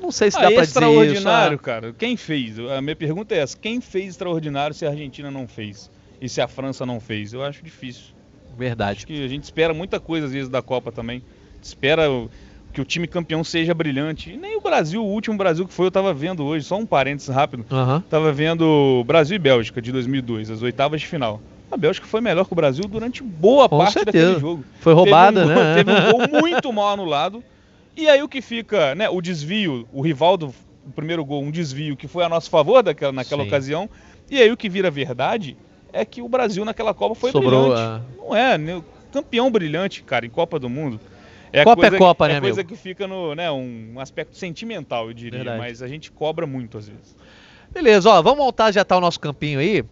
Não sei se Ah, dá pra dizer isso. extraordinário, ah. cara. Quem fez? A minha pergunta é essa: quem fez extraordinário se a Argentina não fez? E se a França não fez? Eu acho difícil. Verdade. Acho que a gente espera muita coisa às vezes da Copa também. Espera que o time campeão seja brilhante. E nem o Brasil, o último Brasil que foi, eu tava vendo hoje, só um parênteses rápido. Aham. Tava vendo Brasil e Bélgica de 2002, as oitavas de final. A Bélgica foi melhor que o Brasil durante boa Com parte certeza. daquele jogo. Foi roubada, teve um, né? Teve um gol muito mal anulado. E aí o que fica, né? O desvio, o Rivaldo, o primeiro gol, um desvio que foi a nosso favor daquela, naquela Sim. ocasião. E aí o que vira verdade é que o Brasil naquela Copa foi Sobrou, brilhante. Não é, né? campeão brilhante, cara, em Copa do Mundo. Copa é coisa, Copa, né, É coisa que fica no, né, um aspecto sentimental, eu diria, Verdade. mas a gente cobra muito às vezes. Beleza, ó, vamos montar, já tá o nosso campinho aí.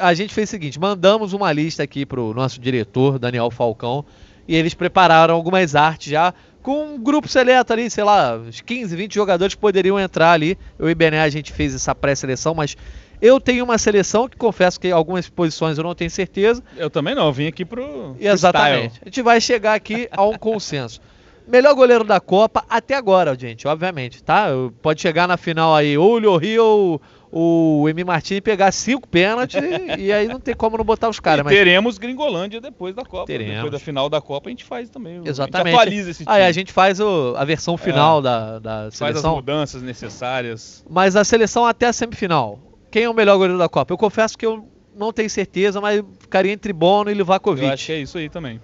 A gente fez o seguinte, mandamos uma lista aqui pro nosso diretor, Daniel Falcão, e eles prepararam algumas artes já, com um grupo seleto ali, sei lá, uns 15, 20 jogadores que poderiam entrar ali. Eu e Bené, a gente fez essa pré-seleção, mas eu tenho uma seleção que confesso que algumas posições eu não tenho certeza, Eu também não, eu vim aqui pro Exatamente. A gente vai chegar aqui a um consenso. Melhor goleiro da Copa até agora, gente, obviamente, tá? Pode chegar na final aí ou o Llori ou o Emi Martins pegar cinco pênaltis e, aí não tem como não botar os caras. Mas... teremos Gringolândia depois da Copa. Teremos. Depois da final da Copa a gente faz também. Exatamente. A gente atualiza esse time. Aí a gente faz o- a versão final da, da faz as seleção. mudanças necessárias. Mas a seleção até a semifinal. Quem é o melhor goleiro da Copa? Eu confesso que eu não tenho certeza, mas ficaria entre Bono e Eu Livakovic. acho que é isso aí também.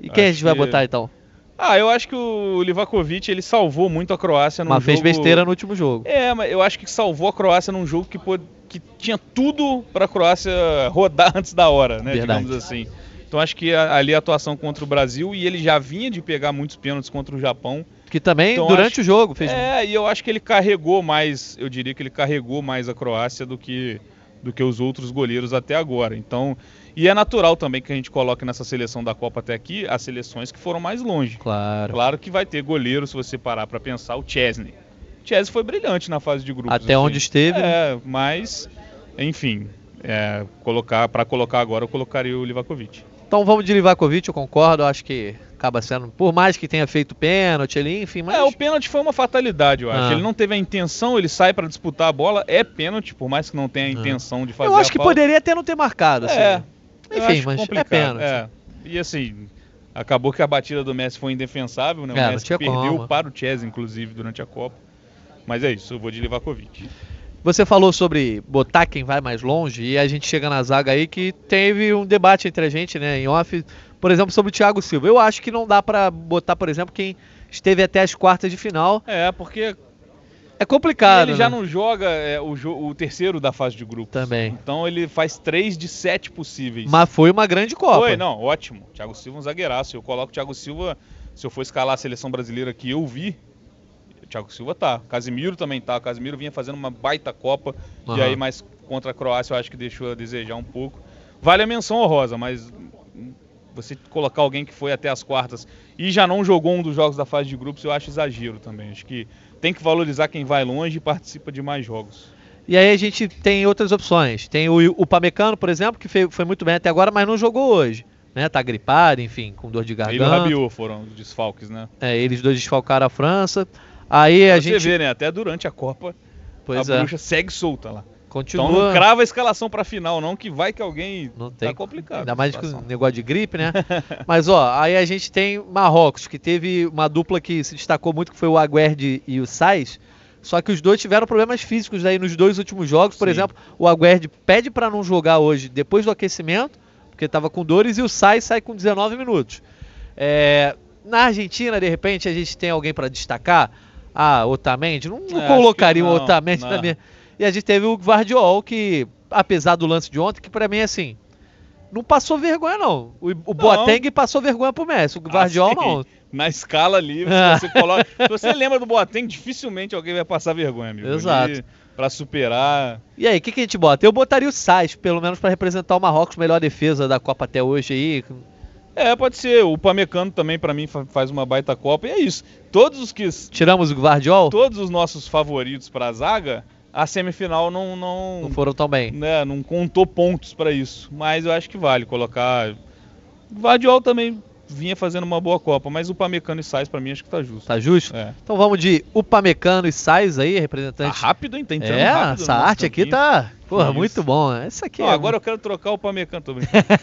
E quem a acho gente vai que- botar então? Ah, eu acho que o Livakovic ele salvou muito a Croácia num Mas fez jogo- besteira no último jogo. É, mas eu acho que salvou a Croácia num jogo que, pô- que tinha tudo pra Croácia rodar antes da hora, né? Verdade. Digamos assim. Então acho que a- ali a atuação contra o Brasil e ele já vinha de pegar muitos pênaltis contra o Japão. Que também, Então, durante acho- o jogo, fez É, e eu acho que ele carregou mais, eu diria que ele carregou mais a Croácia do que do que os outros goleiros até agora. Então, e é natural também que a gente coloque nessa seleção da Copa até aqui as seleções que foram mais longe. Claro. Claro que vai ter goleiro, se você parar pra pensar, o Chesney. O Chesney foi brilhante na fase de grupos. Até onde esteve? É, mas, enfim, é, colocar para colocar agora eu colocaria o Livakovic. Então vamos de Livakovic, eu concordo. Acho que acaba sendo, por mais que tenha feito pênalti ali, enfim, mas É, o pênalti foi uma fatalidade, eu acho. Ah. Ele não teve a intenção, ele sai pra disputar a bola, é pênalti, por mais que não tenha a Ah. intenção de fazer eu acho que poderia até não ter marcado. Assim. É, Enfim, mas é complicado, pênalti. é. E assim, acabou que a batida do Messi foi indefensável, né? O É, Messi perdeu como. para o Chesney, inclusive, durante a Copa. Mas é isso, eu vou de Livakovic. Você falou sobre botar quem vai mais longe e a gente chega na zaga aí que teve um debate entre a gente, né, em off, por exemplo, sobre o Thiago Silva. Eu acho que não dá pra botar, por exemplo, quem esteve até as quartas de final. É, porque É complicado, ele já né? não joga é, o, jo- o terceiro da fase de grupos. Também. Então ele faz três de sete possíveis. Mas foi uma grande Copa. Foi, não, ótimo. Thiago Silva é um zagueiraço. Eu coloco o Thiago Silva, se eu for escalar a seleção brasileira que eu vi, Thiago Silva tá. Casimiro também tá. O Casimiro vinha fazendo uma baita Copa. E Aham. aí, mas contra a Croácia eu acho que deixou a desejar um pouco. Vale a menção honrosa, mas você colocar alguém que foi até as quartas e já não jogou um dos jogos da fase de grupos, eu acho exagero também. Acho que tem que valorizar quem vai longe e participa de mais jogos. E aí a gente tem outras opções. Tem o, o Pamecano, por exemplo, que foi, foi muito bem até agora, mas não jogou hoje. Né? Tá gripado, enfim, com dor de Ele e o garganta. Rabiot foram os desfalques, né? É, eles dois desfalcaram a França. Aí a gente. Você vê, né? Até durante a Copa, Pois a é. bruxa segue solta lá. Continua. Então não crava a escalação pra final, não, que vai que alguém Não tem. tá complicado. Ainda mais situação. o negócio de gripe, né? Mas ó, aí a gente tem Marrocos, que teve uma dupla que se destacou muito, que foi o Aguerd e o Sais. Só que os dois tiveram problemas físicos aí nos dois últimos jogos. Por Sim. exemplo, o Aguerd pede pra não jogar hoje depois do aquecimento, porque tava com dores, e o Sais sai com 19 minutos. É, na Argentina, de repente, a gente tem alguém pra destacar. Ah, Otamendi, não, não É, colocaria que o não, Otamendi não. na minha. E a gente teve o Guardiol, que, apesar do lance de ontem, que pra mim, assim, não passou vergonha, não. O, o Boateng passou vergonha pro Messi, o Guardiol Assim, não. Na escala ali, se você coloca. se você lembra do Boateng, dificilmente alguém vai passar vergonha, amigo. Exato. Ali, Pra superar. E aí, o que, que a gente bota? Eu botaria o Sais, pelo menos pra representar o Marrocos, melhor defesa da Copa até hoje aí. É, pode ser. O Pamecano também, pra mim, fa- faz uma baita Copa. E é isso. Todos os que. Tiramos o Guardiol, Todos os nossos favoritos pra zaga, a semifinal não. não não foram tão bem. né, não contou pontos pra isso. Mas eu acho que vale colocar. O Guardiol também vinha fazendo uma boa Copa, mas o Pamecano e Sais pra mim acho que tá justo. Tá justo? É. Então vamos de Upamecano e Sais aí, Tá representante. rápido, hein? Tá entrando é, rápido essa arte aqui campinho. tá, porra, Isso. muito bom. Essa aqui Não, é agora eu quero trocar o Pamecano tô brincando.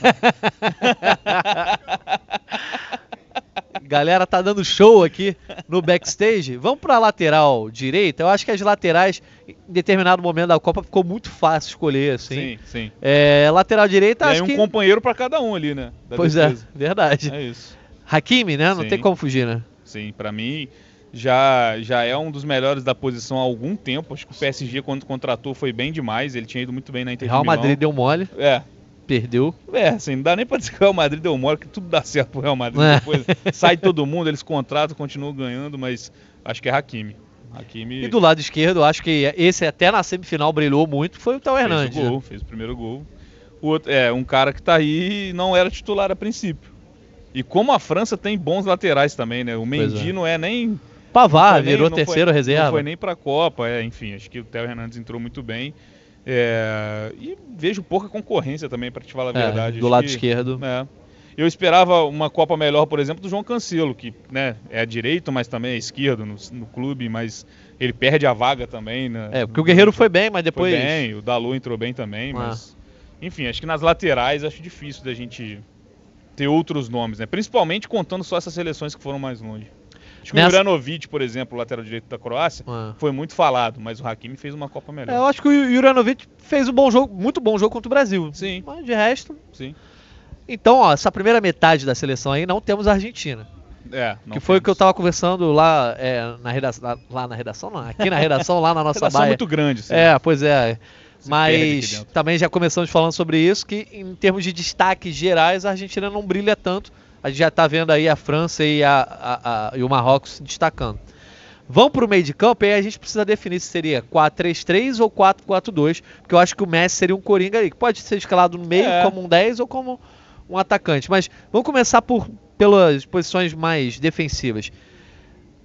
Galera tá dando show aqui. no backstage. Vamos pra lateral direita. Eu acho que as laterais, em determinado momento da Copa, ficou muito fácil escolher, assim. Sim, sim. É, lateral direita, E aí acho um que... companheiro pra cada um ali, né? da Pois defesa. é, verdade. É isso. Hakimi, né? Não Sim. tem como fugir, né? Sim, pra mim já, já é um dos melhores da posição há algum tempo. Acho que o PSG, quando contratou, foi bem demais. Ele tinha ido muito bem na Inter de Real Milão. Madrid deu mole, É, perdeu. é, assim, não dá nem pra dizer que o Real Madrid deu mole, que tudo dá certo pro Real Madrid. É. Depois sai todo mundo, eles contratam, continuam ganhando, mas acho que é Hakimi. Hakimi E do lado esquerdo, acho que esse até na semifinal brilhou muito, foi o Théo fez Hernandes. o né? gol, fez o primeiro gol. O outro, é, um cara que tá aí e não era titular a princípio. E como a França tem bons laterais também, né? O Pois Mendy é. não é nem Pavar nem- virou não foi- terceiro reserva. Não foi nem pra Copa, é, enfim, acho que o Theo Hernandes entrou muito bem. É, e vejo pouca concorrência também, pra te falar a É, verdade. do Acho lado que- esquerdo. é. Eu esperava uma Copa melhor, por exemplo, do João Cancelo, que né, é direito, mas também é esquerdo no, no clube, mas ele perde a vaga também. Né, É, porque o Guerreiro foi bem, mas depois. foi bem, o Dalu entrou bem também, Ah. mas. Enfim, acho que nas laterais acho difícil da gente ter outros nomes, né? Principalmente contando só essas seleções que foram mais longe. Acho que Nessa- o Juranovic, por exemplo, o lateral direito da Croácia, Ah. foi muito falado, mas o Hakimi fez uma Copa melhor. É, eu acho que o Juranovic fez um bom jogo, muito bom jogo contra o Brasil. Sim. Mas de resto. Sim. Então, ó, essa primeira metade da seleção aí não temos a Argentina. É, que foi o que eu tava conversando lá é, na redação. Lá na redação, não, aqui na redação, lá na nossa Redação baia. muito grande, assim. É, pois é. Se Mas também já começamos falando sobre isso, que em termos de destaques gerais, a Argentina não brilha tanto. A gente já tá vendo aí a França e, a, a- a- e o Marrocos se destacando. Vão pro meio de campo e aí a gente precisa definir se seria 4-3-3 ou 4-4-2, porque eu acho que o Messi seria um coringa aí, que pode ser escalado no meio É. como um 10 ou como um atacante. Mas vamos começar por, pelas posições mais defensivas.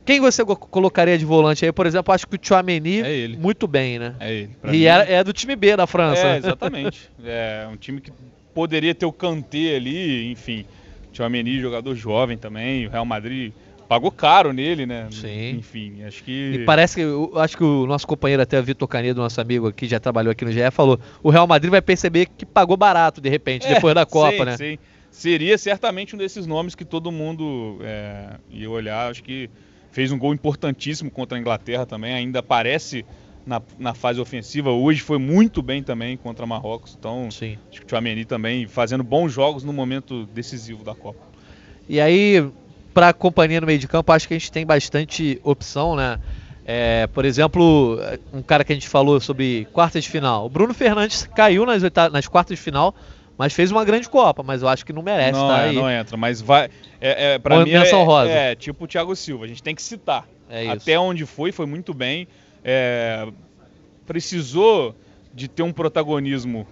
Quem você co- colocaria de volante aí? Por exemplo, acho que o Chouameni É ele. muito bem, né? É ele. Pra E era- é do time B da França. É, exatamente. é um time que poderia ter o Kanté ali, enfim. Tinha o Ameni, jogador jovem também. O Real Madrid pagou caro nele, né? Sim. Enfim, acho que. E parece que, eu acho que o nosso companheiro até, o Vitor Canedo, nosso amigo aqui, já trabalhou aqui no GE, falou, o Real Madrid vai perceber que pagou barato, de repente, É, depois da Copa, sim, né? Sim. Seria certamente um desses nomes que todo mundo é, ia olhar. Acho que fez um gol importantíssimo contra a Inglaterra também. Ainda aparece na, na fase ofensiva. Hoje foi muito bem também contra Marrocos. Então, Sim. acho que o Tchouameni também fazendo bons jogos no momento decisivo da Copa. E aí, pra companhia no meio de campo, acho que a gente tem bastante opção, né? É, por exemplo, um cara que a gente falou sobre quartas de final. O Bruno Fernandes caiu nas, nas quartas de final, mas fez uma grande Copa, mas eu acho que não merece não, tá é, aí. não entra, mas vai. É, é, pra mim menção é, rosa. é tipo o Thiago Silva. A gente tem que citar. É. Até onde foi, foi muito bem. É, precisou de ter um protagonismo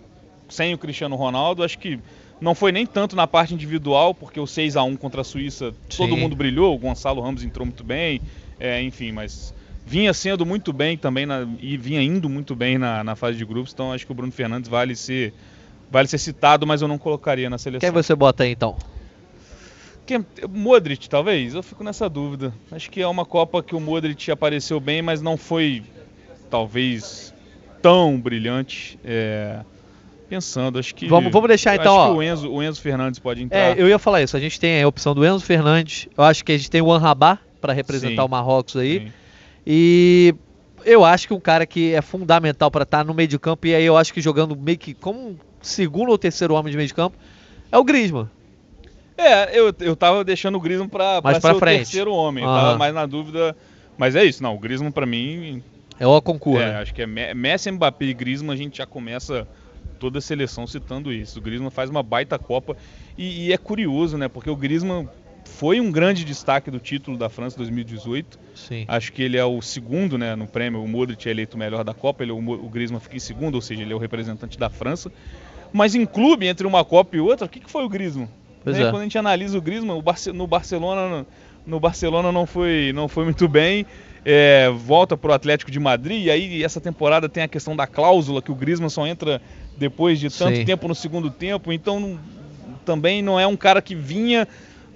sem o Cristiano Ronaldo. Acho que não foi nem tanto na parte individual, porque o 6 a 1 contra a Suíça, todo Sim. mundo brilhou. O Gonçalo Ramos entrou muito bem. é, enfim, mas vinha sendo muito bem também na- e vinha indo muito bem na, na fase de grupos. Então acho que o Bruno Fernandes vale ser, vale ser citado, mas eu não colocaria na seleção. Quem você bota aí então? Quem- Modric, talvez? Eu fico nessa dúvida. Acho que é uma Copa que o Modric apareceu bem, mas não foi, talvez, tão brilhante. É, Pensando, acho que. Vamos- vamos deixar, acho então, ó. que o Enzo, o Enzo Fernandes pode entrar. É, eu ia falar isso. A gente tem a opção do Enzo Fernandes. Eu acho que a gente tem o Anrabá para representar Sim. o Marrocos aí. Sim. E eu acho que um cara que é fundamental para estar no meio de campo, e aí eu acho que jogando meio que como um segundo ou terceiro homem de meio de campo, é o Griezmann. É, eu, eu tava deixando o Griezmann pra, pra pra ser frente. o terceiro homem. Aham. tava mais na dúvida. Mas é isso, não. O Griezmann, pra mim, É o concurso. É, acho que é Me- Messi, Mbappé e Griezmann, a gente já começa toda a seleção citando isso. O Griezmann faz uma baita Copa e, e é curioso, né? Porque o Griezmann foi um grande destaque do título da França 2018. Sim. Acho que ele é o segundo, né, no prêmio. O Modric é eleito o melhor da Copa, ele, o, Mo- o Griezmann fica em segundo, ou seja, ele é o representante da França. Mas em clube, entre uma Copa e outra, o que, que foi o Griezmann? Né, é. Quando a gente analisa o Griezmann, o Barce- no Barcelona, no, Barcelona não foi, não foi muito bem. É, volta para o Atlético de Madrid e aí essa temporada tem a questão da cláusula que o Griezmann só entra depois de tanto Sim. tempo no segundo tempo, então também não é um cara que vinha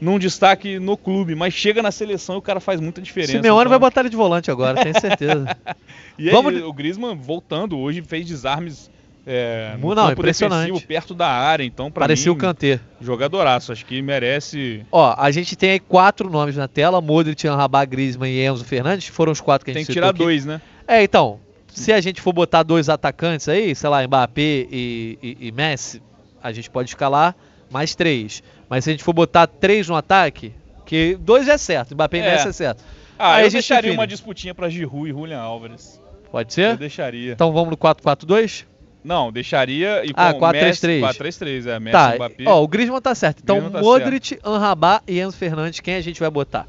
num destaque no clube, mas chega na seleção e o cara faz muita diferença. Simeone então- vai botar ele de volante agora, tenho certeza. e aí, Vamos- o Griezmann voltando hoje fez desarmes é, não, impressionante. perto da área, então para Parecia o Kanté. Jogadoraço, acho que merece... Ó, a gente tem aí quatro nomes na tela, Modric, Anrabá, Griezmann e Enzo Fernandes, foram os quatro que a gente Tem que tirar aqui. dois, né? É, então, se a gente for botar dois atacantes aí, sei lá, Mbappé e, e, e Messi, a gente pode escalar mais três. Mas se a gente for botar três no ataque, que dois é certo, Mbappé e É. Messi é certo. Ah, Aí a eu gente deixaria define. uma disputinha pra Giroud e Julian Álvares. Pode Eu ser? deixaria. Então vamos no 4-4-2? Não, deixaria e com Ah, Messi- 4-3-3. 4-3-3, é, Messi, Tá, Mbappé. ó, o Griezmann tá certo. Então Griezmann tá Modric, Anrabá e Enzo Fernandes, quem a gente vai botar?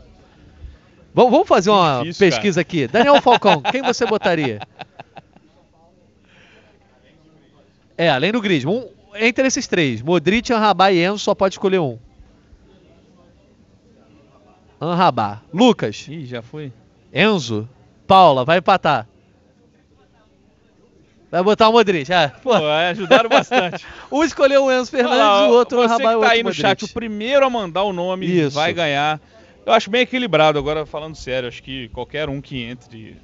Vamos, vamos fazer uma difícil, pesquisa aqui. Daniel Falcão, quem você botaria? É, além do Griezmann. Um, entre esses três, Modric, Anrabá e Enzo, só pode escolher um. Anrabá. Lucas, Ih, já foi. Enzo, Paula, vai empatar. Vai botar o Modric. Ah, pô, Pô, é, ajudaram bastante. um escolheu o Enzo Fernandes, lá, o outro o Você Anrabá e que tá aí no Modric. chat, o primeiro a mandar o nome Isso. vai ganhar. Eu acho bem equilibrado, agora falando sério, acho que qualquer um que entre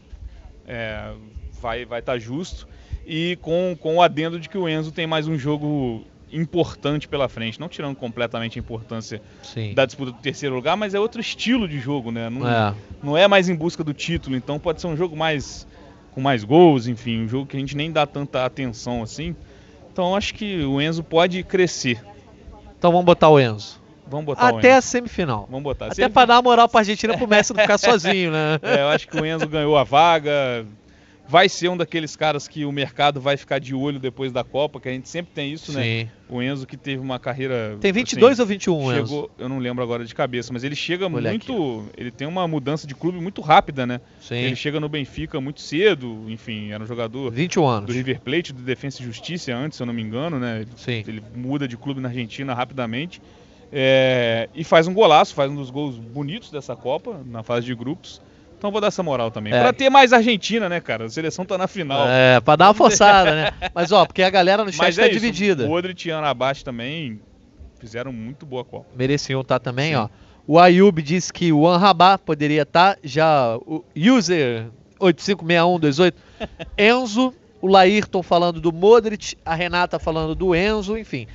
é, vai vai estar justo. E com, com o adendo de que o Enzo tem mais um jogo importante pela frente, não tirando completamente a importância Sim. da disputa do terceiro lugar, mas é outro estilo de jogo, né? Não É. não é mais em busca do título, então pode ser um jogo mais com mais gols, enfim, um jogo que a gente nem dá tanta atenção assim. Então acho que o Enzo pode crescer. Então vamos botar o Enzo. Vamos botar o Até a semifinal. Vamos botar. Até pra dar moral pra Argentina pro Messi não ficar sozinho, né? É, eu acho que o Enzo ganhou a vaga. Vai ser um daqueles caras que o mercado vai ficar de olho depois da Copa, que a gente sempre tem isso, né? Sim. O Enzo que teve uma carreira. Tem 22 assim, ou 21, Enzo? chegou, eu não lembro agora de cabeça, mas ele chega Olha muito. Ele tem uma mudança de clube muito rápida, né? Sim. Ele chega no Benfica muito cedo, enfim, era um jogador 21 anos. do River Plate, do Defensa e Justiça antes, se eu não me engano, né? Ele, Sim. ele muda de clube na Argentina rapidamente é, e faz um golaço, faz um dos gols bonitos dessa Copa na fase de grupos. Então vou dar essa moral também. É. Pra ter mais Argentina, né, cara? A seleção tá na final. É, pra dar uma forçada, né? Mas ó, porque a galera no chat Mas tá é dividida. O Modric e Ana Abaixo também fizeram muito boa Copa. Mereciam estar também, Sim. ó. O Ayub disse que o Anrabá poderia estar, já o user 856128, Enzo, o Laírton falando do Modric, a Renata falando do Enzo, enfim.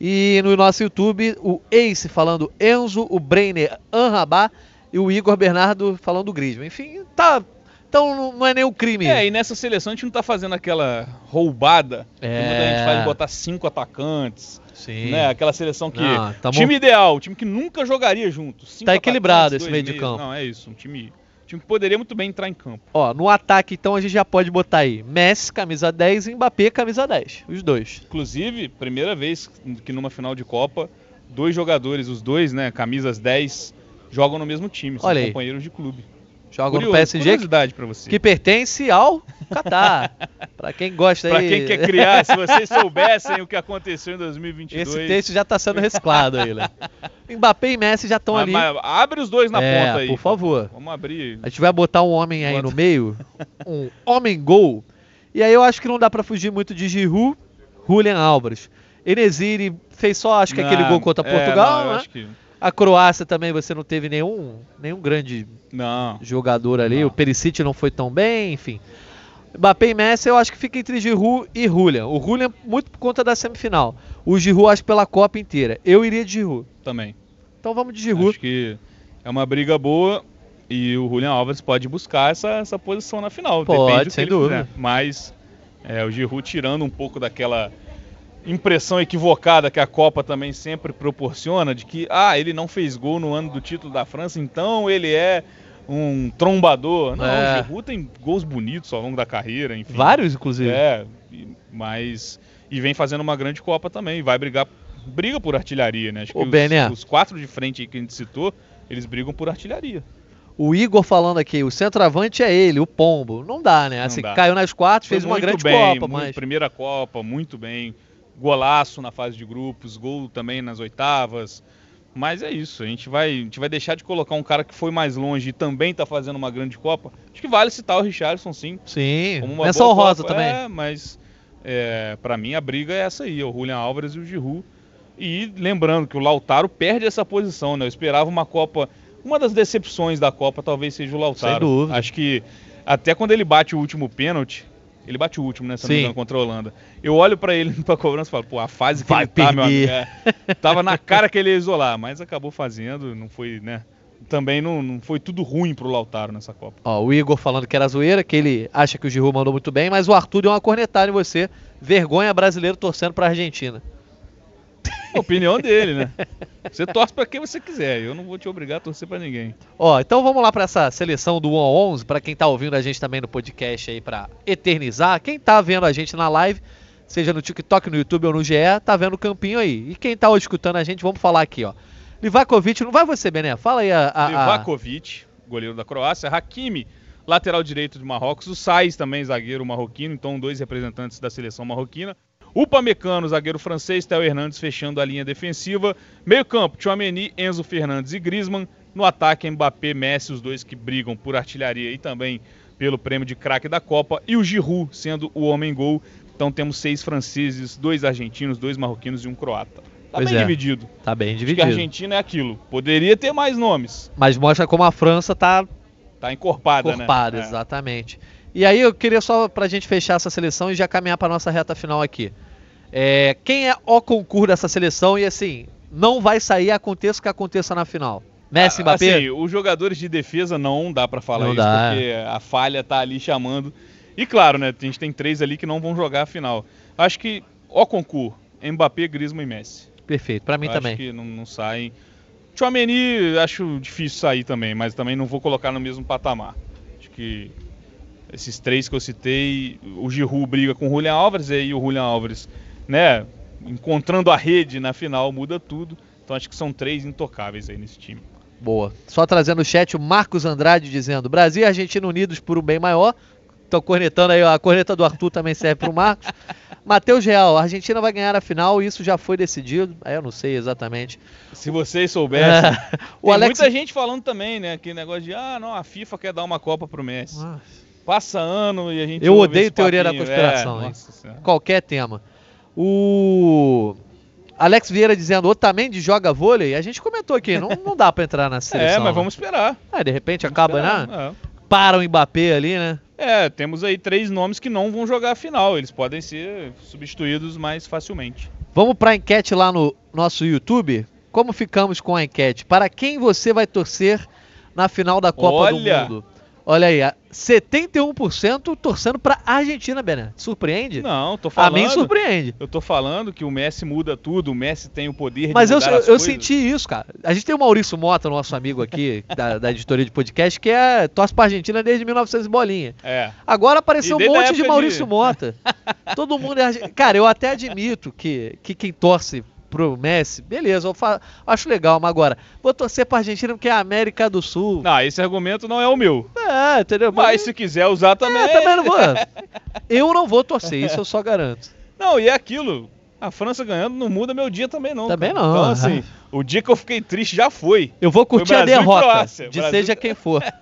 E no nosso YouTube, o Ace falando Enzo, o Brenner Anrabá e o Igor Bernardo falando do Griezmann. Enfim, tá. Então não- é nem um crime. É, e nessa seleção a gente não tá fazendo aquela roubada que É. muita gente faz botar cinco atacantes, Sim. né? Aquela seleção que. Não, tamo- Time ideal, time que nunca jogaria junto. Cinco Tá equilibrado esse meio de campo. Não, é isso. Um time, time que poderia muito bem entrar em campo. Ó, no ataque, então, a gente já pode botar aí Messi, camisa 10, e Mbappé, camisa 10. Os dois. Inclusive, primeira vez que numa final de Copa, dois jogadores, os dois, né, camisas 10, jogam no mesmo time, são Olha aí. companheiros de clube. Joga no PSG, que, que pertence ao Qatar. pra quem gosta Pra aí. quem quer criar, se vocês soubessem o que aconteceu em 2022. Esse texto já tá sendo reciclado aí, né? Mbappé e Messi já estão ali. mas abre os dois na É, ponta aí. por favor. Vamos abrir. A gente vai botar um homem aí Bota. no meio, um homem-gol. E aí eu acho que não dá pra fugir muito de Giroud, Julian Álvares. Enesiri fez só, acho que aquele Não, gol contra é, Portugal, não, né? acho que A Croácia também você não teve nenhum, nenhum grande não. jogador ali. Não. O Perisic não foi tão bem, enfim. Mbappé e Messi eu acho que fica entre Giroud e Julian. O Julian muito por conta da semifinal. O Giroud acho pela Copa inteira. Eu iria de Giroud. Também. Então vamos de Giroud. Acho que é uma briga boa e o Julian Alves pode buscar essa, essa posição na final. Pode, Depende sem dúvida. fizer. Mas é, o Giroud tirando um pouco daquela impressão equivocada que a Copa também sempre proporciona de que ah, ele não fez gol no ano do título da França, então ele é um trombador. Não, É. o Giroud tem gols bonitos ao longo da carreira, enfim. Vários, inclusive. É, mas. E vem fazendo uma grande Copa também. Vai brigar. Briga por artilharia, né? Acho Ô, que Bené. os, os quatro de frente que a gente citou, eles brigam por artilharia. O Igor falando aqui, o centroavante é ele, o Pombo. Não dá, né? Não Assim, dá. caiu nas quartas, fez uma grande bem, Copa, muito- mas. Primeira Copa, muito bem. Golaço na fase de grupos, gol também nas oitavas. Mas é isso, a gente vai, a gente vai deixar de colocar um cara que foi mais longe e também tá fazendo uma grande Copa. Acho que vale citar o Richardson, sim. Sim. Como honrosa Copa. também. É, mas é, para mim a briga é essa aí, é o Julian Álvares e o Giroud. E lembrando que o Lautaro perde essa posição, né? Eu esperava uma Copa, uma das decepções da Copa talvez seja o Lautaro. Sem dúvida. Acho que até quando ele bate o último pênalti, Ele bate o último, né? Se não engano, contra a Holanda. Eu olho pra ele pra cobrança e falo, pô, a fase que Vai ele tá, meu amigo. perder. é, tava na cara que ele ia isolar, mas acabou fazendo, não foi, né? Também não, não foi tudo ruim pro Lautaro nessa Copa. Ó, o Igor falando que era zoeira, que ele acha que o Giroud mandou muito bem, mas o Arthur deu uma cornetada em você. Vergonha brasileiro torcendo pra Argentina. Opinião dele, né? Você torce pra quem você quiser, eu não vou te obrigar a torcer pra ninguém. Ó, então vamos lá pra essa seleção do 1 a 11, pra quem tá ouvindo a gente também no podcast aí pra eternizar. Quem tá vendo a gente na live, seja no TikTok, no YouTube ou no GE, tá vendo o campinho aí. E quem tá escutando a gente, vamos falar aqui, ó. Livakovic, não vai você, Bené? Fala aí a... a, a... Livakovic, goleiro da Croácia, Hakimi, lateral direito de Marrocos, o Sais também, zagueiro marroquino, então dois representantes da seleção marroquina. O Pamecano, zagueiro francês, Theo Hernandes fechando a linha defensiva. Meio campo, Tchouameni, Enzo Fernandes e Griezmann. No ataque, Mbappé, Messi, os dois que brigam por artilharia e também pelo prêmio de craque da Copa. E o Giroud sendo o homem-gol. Então temos seis franceses, dois argentinos, dois marroquinos e um croata. Tá Pois bem é. dividido. Tá bem Acho que a dividido. Argentina é aquilo. Poderia ter mais nomes. Mas mostra como a França tá Tá encorpada, Encorpada, né? É. exatamente. E aí eu queria só pra gente fechar essa seleção e já caminhar pra nossa reta final aqui. É, quem é o concurso dessa seleção e assim, não vai sair, aconteça o que aconteça na final. Messi, Ah, Mbappé? Assim, os jogadores de defesa não dá pra falar Não isso, dá. porque a falha tá ali chamando. E claro, né, a gente tem três ali que não vão jogar a final. Acho que o concurso, Mbappé, Griezmann e Messi. Perfeito, pra mim Eu também. Acho que não, não saem. Chouameni, acho difícil sair também, mas também não vou colocar no mesmo patamar. Acho que esses três que eu citei, o Giroud briga com o Julian Álvares, e aí o Julian Álvares, né, encontrando a rede na final muda tudo. Então acho que são três intocáveis aí nesse time. Boa. Só trazendo o chat o Marcos Andrade dizendo: Brasil e Argentina unidos por um bem maior. Estão cornetando aí, a corneta do Arthur também serve pro Marcos. Matheus Real, a Argentina vai ganhar a final isso já foi decidido. Aí eu não sei exatamente. Se vocês soubessem. É, o Tem Alex. muita gente falando também, né? Aquele negócio de, ah, não, a FIFA quer dar uma Copa pro Messi. Ah, Passa ano e a gente. Eu odeio teoria da papinho. conspiração, É, qualquer tema. O Alex Vieira dizendo, Otamendi joga vôlei. A gente comentou aqui, não, não dá pra entrar na seleção. É, mas né? vamos esperar. Ah, de repente Vamos acaba, esperar, né? é. Para o Mbappé ali, né? É, temos aí três nomes que não vão jogar a final. Eles podem ser substituídos mais facilmente. Vamos pra enquete lá no nosso YouTube. Como ficamos com a enquete? Para quem você vai torcer na final da Copa Olha! do Mundo? Olha aí, a 71% torcendo pra Argentina, Bené. Surpreende? Não, tô a falando. mim surpreende. Eu tô falando que o Messi muda tudo, o Messi tem o poder de Mas eu, mudar eu, eu coisas. senti isso, cara. A gente tem o Maurício Mota, nosso amigo aqui, da, da editoria de podcast, que é torce pra Argentina desde 1900 e bolinha. É. Agora apareceu um a monte de Maurício de- Mota. Todo mundo é. Cara, eu até admito que, que quem torce pro Messi, beleza, eu fa- acho legal, mas agora, vou torcer pra Argentina porque é a América do Sul. Não, esse argumento não é o meu. É, entendeu? Mas se quiser usar também. É, também não vou. Eu não vou torcer, isso eu só garanto. Não, e é aquilo. A França ganhando não muda meu dia também, não. Também cara. não. Então, assim, o dia que eu fiquei triste já foi. Eu vou curtir a derrota, de Brasil- seja quem for.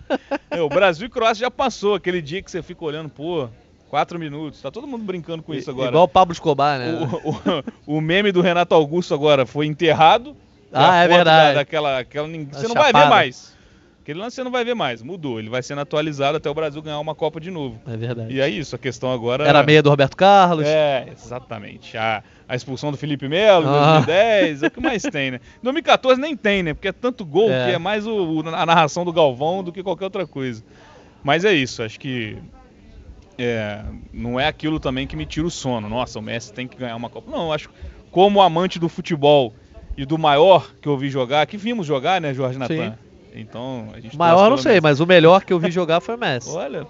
É, o Brasil e Croácia já passou. Aquele dia que você fica olhando, pô, quatro minutos. Tá todo mundo brincando com isso agora. Igual o Pablo Escobar, né? O, o- o meme do Renato Augusto agora foi enterrado. Ah, é verdade. da- daquela, aquela, você não vai ver mais. Aquele lance você não vai ver mais. Mudou. Ele vai sendo atualizado até o Brasil ganhar uma Copa de novo. É verdade. E é isso. A questão agora. Era a meia do Roberto Carlos. É, exatamente. A, a expulsão do Felipe Melo em Ah. 2010, é o que mais tem, né? Em 2014 nem tem, né? Porque é tanto gol É. que é mais o- o- a narração do Galvão do que qualquer outra coisa. Mas é isso, acho que é, não é aquilo também que me tira o sono. Nossa, o Messi tem que ganhar uma Copa. Não, acho como amante do futebol e do maior que eu vi jogar, que vimos jogar, né, Jorge Natan? Então, a gente Maior não sei, Messi. mas o melhor que eu vi jogar foi o Messi. Olha,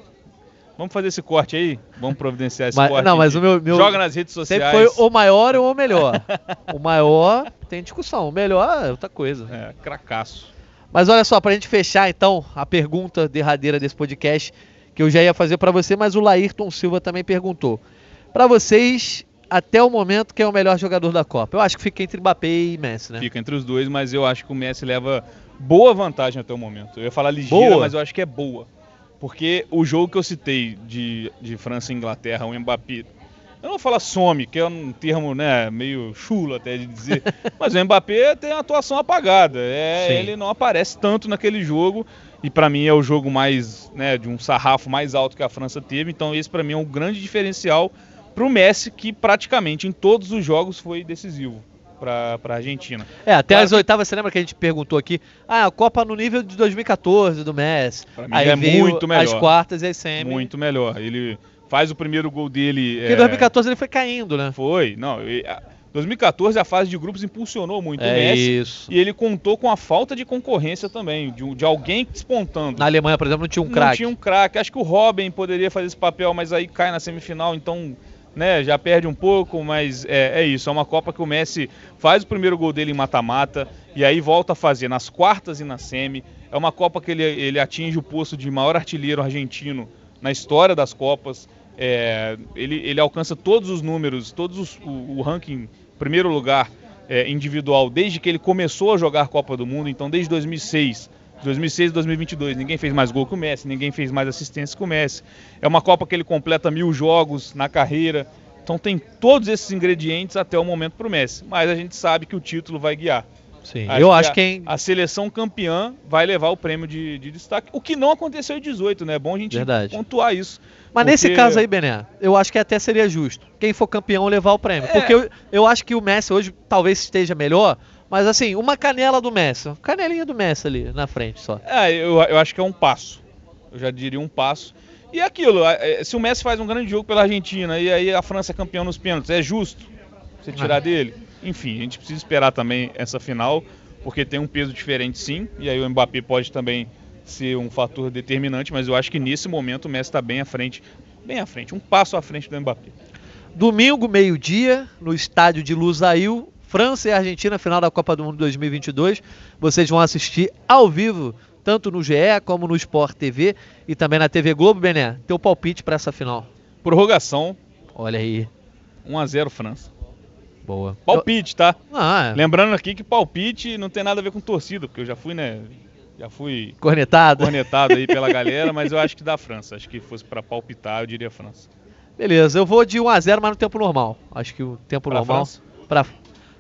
vamos fazer esse corte aí? Vamos providenciar esse Mas- corte. não, mas o meu- meu- Joga nas redes sociais. Sempre foi o maior ou o melhor. o maior tem discussão, o melhor é outra coisa. É, cracaço. Mas olha só, pra gente fechar então a pergunta derradeira desse podcast, que eu já ia fazer pra você, mas o Laírton Silva também perguntou. Pra vocês, até o momento, quem é o melhor jogador da Copa? Eu acho que fica entre Mbappé e Messi, né? Fica entre os dois, mas eu acho que o Messi leva boa vantagem até o momento. Eu ia falar ligeira, Boa? mas eu acho que é boa. Porque o jogo que eu citei de, de França e Inglaterra, o Mbappé eu não vou falar some, que é um termo né, meio chulo até de dizer, mas o Mbappé tem uma atuação apagada. É, ele não aparece tanto naquele jogo e para mim é o jogo mais né, de um sarrafo mais alto que a França teve. Então esse para mim é um grande diferencial para o Messi, que praticamente em todos os jogos foi decisivo para a Argentina. É, até claro as oitavas, você lembra que a gente perguntou aqui? Ah, a Copa no nível de 2014 do Messi. Pra mim aí é muito melhor. As quartas e as semi. Muito melhor. Ele faz o primeiro gol dele. Porque em é... 2014 ele foi caindo, né? Foi, não. Ele, 2014 a fase de grupos impulsionou muito é o Messi. Isso. E ele contou com a falta de concorrência também, de, de alguém despontando. Na Alemanha, por exemplo, não tinha um craque. Não tinha um craque. Acho que o Robin poderia fazer esse papel, mas aí cai na semifinal, então né, já perde um pouco, mas é, é, isso. É uma Copa que o Messi faz o primeiro gol dele em mata-mata e aí volta a fazer nas quartas e na semi. É uma Copa que ele, ele atinge o posto de maior artilheiro argentino na história das Copas. É, ele, ele alcança todos os números, todos os, o, o ranking primeiro lugar é, individual desde que ele começou a jogar Copa do Mundo. Então, desde 2006 2006 e 2022. Ninguém fez mais gol que o Messi, ninguém fez mais assistência que o Messi. É uma Copa que ele completa mil jogos na carreira. Então tem todos esses ingredientes até o momento para o Messi. Mas a gente sabe que o título vai guiar. Sim, acho eu que acho a, que a seleção campeã vai levar o prêmio de, de, destaque. O que não aconteceu em 18, né? É bom a gente Verdade. pontuar isso. Mas porque... nesse caso aí, Bené, eu acho que até seria justo. Quem for campeão levar o prêmio. É... Porque eu, eu acho que o Messi hoje talvez esteja melhor, mas assim, uma canela do Messi. Canelinha do Messi ali na frente só. É, eu, eu acho que é um passo. Eu já diria um passo. E é aquilo, é, se o Messi faz um grande jogo pela Argentina e aí a França é campeão nos pênaltis, é justo você tirar é. dele? Enfim, a gente precisa esperar também essa final, porque tem um peso diferente sim, e aí o Mbappé pode também ser um fator determinante, mas eu acho que nesse momento o Messi está bem à frente, bem à frente, um passo à frente do Mbappé. Domingo, meio-dia, no estádio de Lusail, França e Argentina, final da Copa do Mundo 2022. Vocês vão assistir ao vivo, tanto no GE como no Sport TV e também na TV Globo, Bené. Teu palpite para essa final? Prorrogação. Olha aí. 1 a 0 França. Boa. Palpite, tá? Ah, é. Lembrando aqui que palpite não tem nada a ver com torcida, porque eu já fui, né, já fui cornetado, cornetado aí pela galera, mas eu acho que da França. Acho que fosse para palpitar, eu diria França. Beleza, eu vou de 1 a 0, mas no tempo normal. Acho que o tempo pra normal para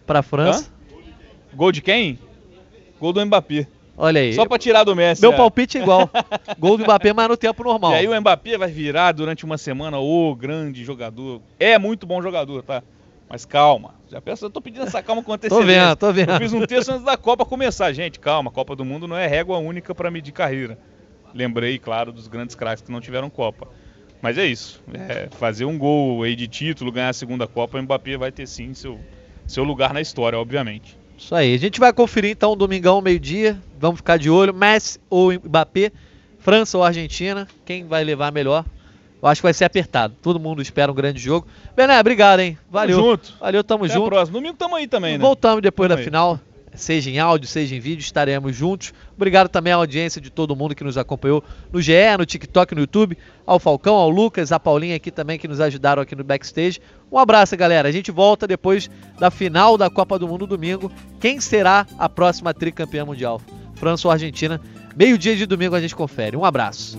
para a França. Hã? Gol de quem? Gol do Mbappé. Olha aí. Só para tirar do Messi. Meu é. palpite é igual. Gol do Mbappé, mas no tempo normal. E aí o Mbappé vai virar durante uma semana o grande jogador. É muito bom jogador, tá? Mas calma. Já pensa, eu tô pedindo essa calma com antecedência. tô vendo, tô vendo. Eu fiz um texto antes da Copa começar. Gente, calma. Copa do Mundo não é régua única para medir carreira. Lembrei, claro, dos grandes craques que não tiveram Copa. Mas é isso. É fazer um gol aí de título, ganhar a segunda Copa, o Mbappé vai ter sim seu seu lugar na história, obviamente. Isso aí. A gente vai conferir então domingão, meio-dia. Vamos ficar de olho. Messi ou Mbappé, França ou Argentina, quem vai levar melhor? Eu acho que vai ser apertado. Todo mundo espera um grande jogo. Bené, obrigado, hein? Valeu. Tamo junto. Valeu, tamo Até junto. próximo. Domingo tamo aí também, né? Voltamos depois tamo da aí. final seja em áudio, seja em vídeo, estaremos juntos. Obrigado também à audiência de todo mundo que nos acompanhou no GE, no TikTok, no YouTube, ao Falcão, ao Lucas, à Paulinha aqui também que nos ajudaram aqui no backstage. Um abraço, galera. A gente volta depois da final da Copa do Mundo domingo. Quem será a próxima tricampeã mundial? França ou Argentina? Meio-dia de domingo a gente confere. Um abraço.